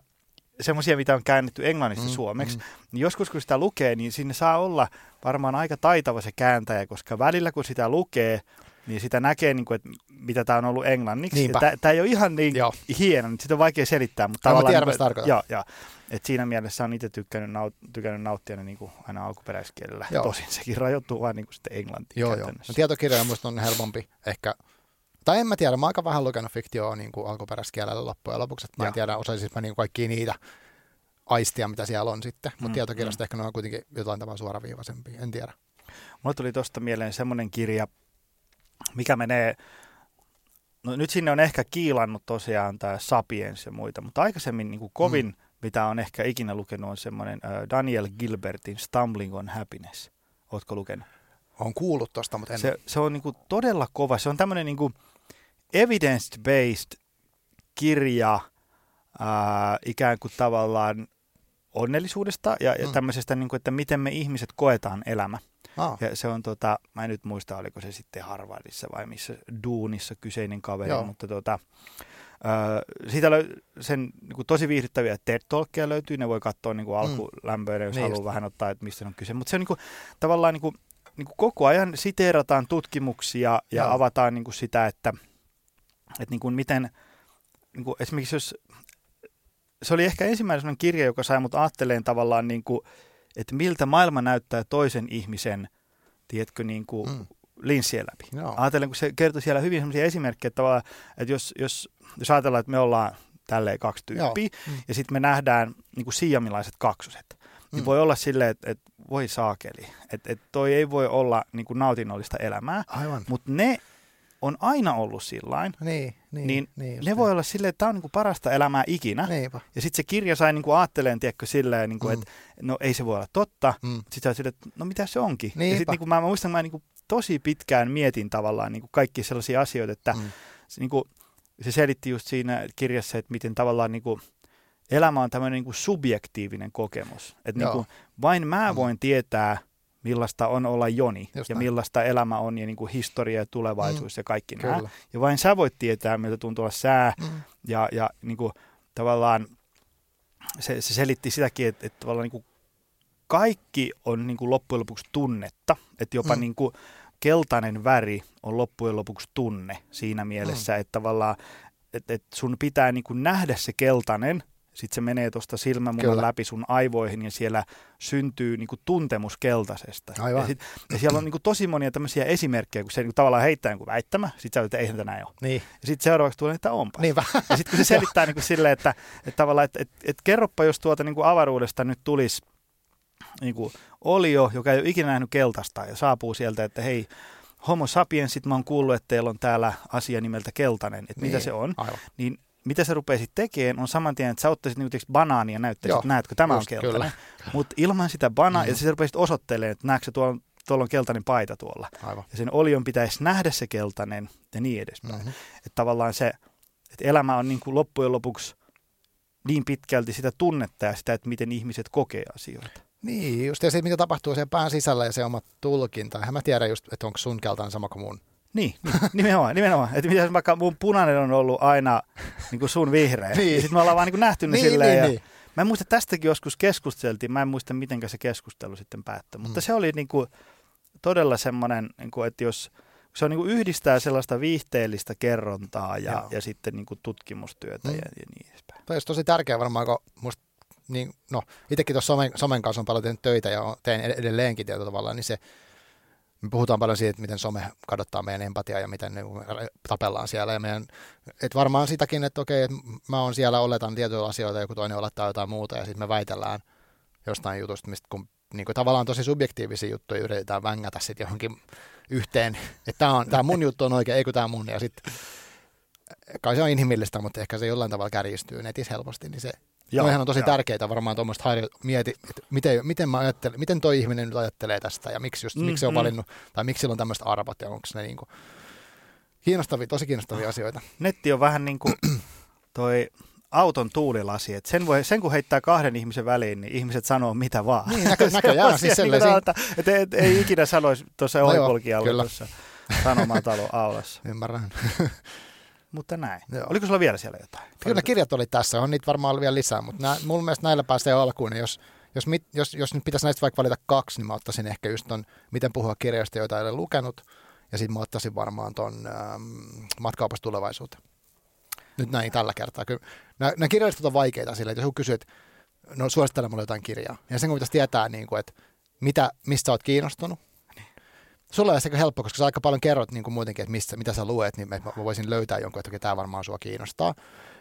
semmoisia, mitä on käännetty englannista mm, suomeksi, mm. niin joskus kun sitä lukee, niin sinne saa olla varmaan aika taitava se kääntäjä, koska välillä kun sitä lukee, niin sitä näkee, niin kuin, että mitä tämä on ollut englanniksi. Tämä ei ole ihan niin joo. hieno, niin sitä on vaikea selittää. Mutta no, tavallaan, tiedän, niin, joo, joo. Et siinä mielessä on itse tykännyt, naut, tykännyt nauttia ne niin kuin aina alkuperäiskielellä. Joo. Tosin sekin rajoittuu vain niin kuin sitten englantiin Joo, joo. No, tietokirjoja minusta on helpompi ehkä tai en mä tiedä, mä oon aika vähän lukenut fiktioa niin kuin alkuperäiskielellä loppujen lopuksi, että mä en tiedä, osaisin mä niin kaikki niitä aistia, mitä siellä on sitten, mutta mm, tietokirjasta mm. ehkä ne on kuitenkin jotain tavalla suoraviivaisempia, en tiedä. Mulle tuli tuosta mieleen semmoinen kirja, mikä menee, no nyt sinne on ehkä kiilannut tosiaan tämä Sapiens ja muita, mutta aikaisemmin niin kuin kovin, mm. mitä on ehkä ikinä lukenut, on semmoinen Daniel Gilbertin Stumbling on Happiness. Ootko lukenut? Olen kuullut tuosta, mutta en... Se, se on niin kuin todella kova. Se on tämmöinen niin kuin evidence-based kirja ää, ikään kuin tavallaan onnellisuudesta ja, ja mm. tämmöisestä, niin kuin, että miten me ihmiset koetaan elämä. Ah. Ja se on, tota, mä en nyt muista, oliko se sitten Harvardissa vai missä duunissa kyseinen kaveri, Joo. mutta tota, Uh, siitä löy- sen niin kuin tosi viihdyttäviä TED Talkia löytyy, ne voi katsoa niin kuin mm. alkulämpöinen, jos niin haluaa vähän ottaa, että mistä on kyse. Mutta se on niin kuin, tavallaan niin kuin, niin kuin koko ajan siteerataan tutkimuksia ja Joo. avataan niin kuin sitä, että, että niin kuin miten, niin kuin esimerkiksi jos, se oli ehkä ensimmäinen kirja, joka sai mut ajatteleen tavallaan, niin kuin, että miltä maailma näyttää toisen ihmisen, tiedätkö, niin kuin mm. linssien läpi. Joo. Ajattelen, kun se kertoi siellä hyvin sellaisia esimerkkejä, että, että jos, jos, jos ajatellaan, että me ollaan tälleen kaksi tyyppiä, mm. ja sitten me nähdään niin kuin siamilaiset kaksoset, niin voi olla silleen, että, että voi saakeli. Että, että toi ei voi olla niin kuin nautinnollista elämää. Aivan. Mutta ne on aina ollut sillain. Niin, niin, Niin, niin ne niin. voi olla silleen, että tämä on niin kuin parasta elämää ikinä. Niinpä. Ja sitten se kirja sai niin kuin aatteleen, tiedätkö, silleen, niin kuin, Mm. että no ei se voi olla totta. Mm. Sitten sä oot silleen, että no mitä se onkin. Ja Niinpä. sitten niin kuin mä, mä muistan, että mä niin kuin tosi pitkään mietin tavallaan niin kuin kaikki sellaisia asioita, että Mm. se, niin kuin, se selitti just siinä kirjassa, että miten tavallaan niin kuin, elämä on tämmöinen niin kuin subjektiivinen kokemus. Että niin kuin, vain mä Mm. voin tietää, millaista on olla Joni Just ja näin. millaista elämä on ja niin kuin historia ja tulevaisuus ja kaikki nämä. Kyllä. Ja vain sä voit tietää, miltä tuntuu olla sää Mm. ja, ja niin kuin, tavallaan se, se selitti sitäkin, että, että tavallaan niin kuin kaikki on niin kuin loppujen lopuksi tunnetta, että jopa Mm. mm. niin kuin keltainen väri on loppujen lopuksi tunne siinä mielessä, mm. että tavallaan että, että sun pitää niin kuin nähdä se keltainen, sitten se menee tuosta silmämunan Kyllä. läpi sun aivoihin ja siellä syntyy niin kuin tuntemus keltaisesta. Aivan. Ja, sit, ja siellä on niin kuin tosi monia tämmöisiä esimerkkejä, kun se niin kuin tavallaan heittää jonkun väittämä, sitten sä olet, että eihän tätä näin ole. Niin, Ja sitten seuraavaksi tulee, että onpa. niinpä. Ja sitten kun se selittää niin kuin silleen, että, että tavallaan, että, että, että kerroppa, jos tuota niin kuin avaruudesta nyt tulisi niin kuin olio, joka ei ole ikinä nähnyt keltaista ja saapuu sieltä, että hei, homo sapiensit, mä oon kuullut, että teillä on täällä asia nimeltä keltainen, että mitä Niin, se on. Aivan. Niin mitä sä rupeisit tekemään, on saman tien, että sä ottaisit niin banaania ja näyttäisit, että näetkö, tämä on keltainen. Mutta ilman sitä banaa, Mm. ja sä rupeisit osoittelemaan, että näetkö, tuolla, tuolla on keltainen paita tuolla. Aivan. Ja sen olion pitäisi nähdä se keltainen ja niin edespäin. Mm-hmm. Että tavallaan se, että elämä on niin kuin loppujen lopuksi niin pitkälti sitä tunnetta ja sitä, että miten ihmiset kokee asioita. Niin, just ja se, mitä tapahtuu sen pään sisällä ja se oma tulkinta. Eihän mä tiedä just, että onko sun keltainen sama kuin mun. Niin, niin nimenomaan, nimenomaan. Että mitä vaikka mun punainen on ollut aina niin kuin sun vihreä. Niin. Ja sitten me ollaan vaan niin kuin nähty ne Niin, silleen. niin, ja niin. Mä en muista, tästäkin joskus keskusteltiin. Mä en muista, miten se keskustelu sitten päättyi. Mutta Mm. se oli niin kuin todella semmoinen, niin kuin, että jos se on niin kuin yhdistää sellaista viihteellistä kerrontaa ja, Joo. ja sitten niin kuin tutkimustyötä Mm. ja, ja niin edespäin. Toi olisi tosi tärkeä varmaan, kun musta, niin, no, itsekin tuossa somen, somen kanssa on paljon tehnyt töitä ja teen ed- edelleenkin tietyllä tavalla, niin se, me puhutaan paljon siitä, miten some kadottaa meidän empatiaa ja miten niin tapellaan siellä. Ja meidän, että varmaan sitäkin, että okei, että mä oon siellä, oletan tiettyjä asioita, joku toinen olettaa jotain muuta ja sitten me väitellään jostain jutusta, mistä kun niin kuin tavallaan tosi subjektiivisia juttuja yritetään vängätä sitten johonkin yhteen, että tämä on, tää mun juttu on oikein, ei kun tämä mun. Ja sitten kai se on inhimillistä, mutta ehkä se jollain tavalla kärjistyy netissä helposti, niin se Joo, Noihän on tosi joo. tärkeitä varmaan tuommoista harjo- mieti, että miten, miten, mä ajattelen, miten toi ihminen nyt ajattelee tästä ja miksi, just, Mm, miksi se on mm. valinnut, tai miksi sillä on tämmöiset arvot ja onko ne niinku kiinnostavia, tosi kiinnostavia asioita. netti on vähän niin kuin *clears throat* toi auton tuulilasi, että sen, voi, sen kun heittää kahden ihmisen väliin, niin ihmiset sanoo mitä vaan. Niin, näkö, *laughs* näköjään. siis niin kuin, että, että, ei ikinä sanoisi tuossa No kyllä. tuossa Sanomatalon *laughs* aulassa. ymmärrän. *laughs* Mutta näin. Joo. Oliko sulla vielä siellä jotain? Kyllä kirjat oli tässä, on niitä varmaan vielä lisää, mutta nää, mun mielestä näillä pääsee alkuun. Jos, jos, mit, jos, jos nyt pitäisi näistä vaikka valita kaksi, niin mä ottaisin ehkä just ton, miten puhua kirjoista, joita ei ole lukenut. Ja sitten mä ottaisin varmaan ton ähm, matkaupas tulevaisuuteen. Nyt näin tällä kertaa. Kyllä, nämä, nämä kirjalliset on vaikeita sillä, että jos joku kysyy, että no suosittele mulle jotain kirjaa. Ja sen kun pitäisi tietää, niin kuin, että mitä, mistä sä oot kiinnostunut. Sulla on ehkä helppo, koska sä aika paljon kerrot niin kuin muutenkin, että mistä, mitä sä luet, niin mä, mä voisin löytää jonkun, että tämä varmaan sua kiinnostaa.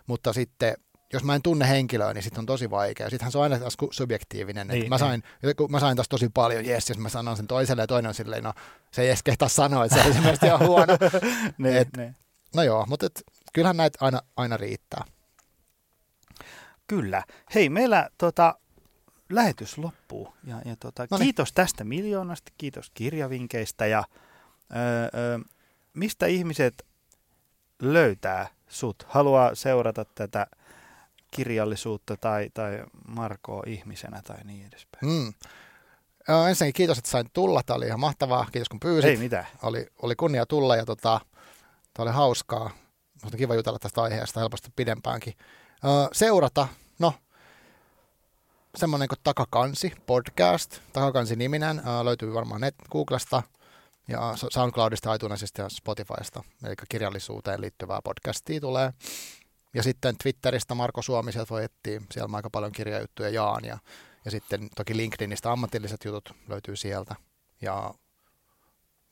Mutta sitten, jos mä en tunne henkilöä, niin sitten on tosi vaikea. Sittenhän se on aina taas subjektiivinen. Niin, Niin, mä, sain, kun mä sain taas tosi paljon, jes, jos mä sanon sen toiselle ja toinen on silleen, no se ei edes kehtaa sanoa, että se oli mielestäni ihan huono. *laughs* Ne, *laughs* et- ne. No joo, mutta et, kyllähän näitä aina, aina riittää. Kyllä. Hei, meillä tota, lähetys loppuu. Ja, ja tota, Noniin. kiitos tästä miljoonasta, kiitos kirjavinkeistä. Ja öö, öö, mistä ihmiset löytää sut? Haluaa seurata tätä kirjallisuutta tai, tai Markoa ihmisenä tai niin edespäin. Mm. Ö, Ensinnäkin kiitos, että sain tulla. Tämä oli ihan mahtavaa. Kiitos, kun pyysit. Ei mitään. oli, oli kunnia tulla ja tota, tämä oli hauskaa. Mutta kiva jutella tästä aiheesta helposti pidempäänkin. Öö, seurata, no, semmoinen kuin Takakansi podcast, Takakansi niminen, öö, löytyy varmaan net Googlesta ja So- SoundCloudista, iTunesista ja Spotifysta, eli kirjallisuuteen liittyvää podcastia tulee. Ja sitten Twitteristä Marko Suomi, sieltä voi etsiä, siellä mä aika paljon kirjajuttuja jaan ja, ja sitten toki LinkedInistä ammatilliset jutut löytyy sieltä ja,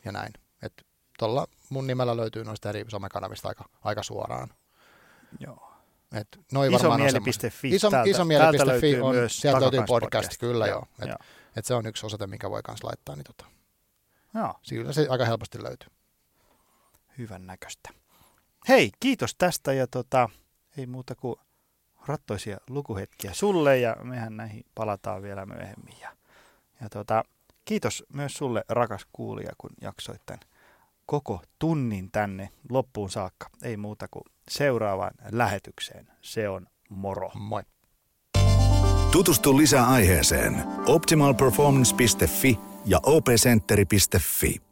ja näin. Et tuolla mun nimellä löytyy noista eri somekanavista aika, aika suoraan. Joo. Et noi. Isomieli.fi. Iso, täältä, isomieli.fi täältä löytyy on, myös sieltä löytyy Takakans podcast, kyllä joo. Et, joo. et se on yksi osoite, mikä voi kanssa laittaa, niin tota, joo. se aika helposti löytyy. Hyvän näköistä. Hei, kiitos tästä ja tota, ei muuta kuin rattoisia lukuhetkiä sulle ja mehän näihin palataan vielä myöhemmin. Ja, ja tota, kiitos myös sulle rakas kuulija, kun jaksoit tämän koko tunnin tänne loppuun saakka. Ei muuta kuin seuraavaan lähetykseen. Se on moro. Moi. Tutustu lisää aiheeseen optimalperformance.fi ja opcenteri.fi.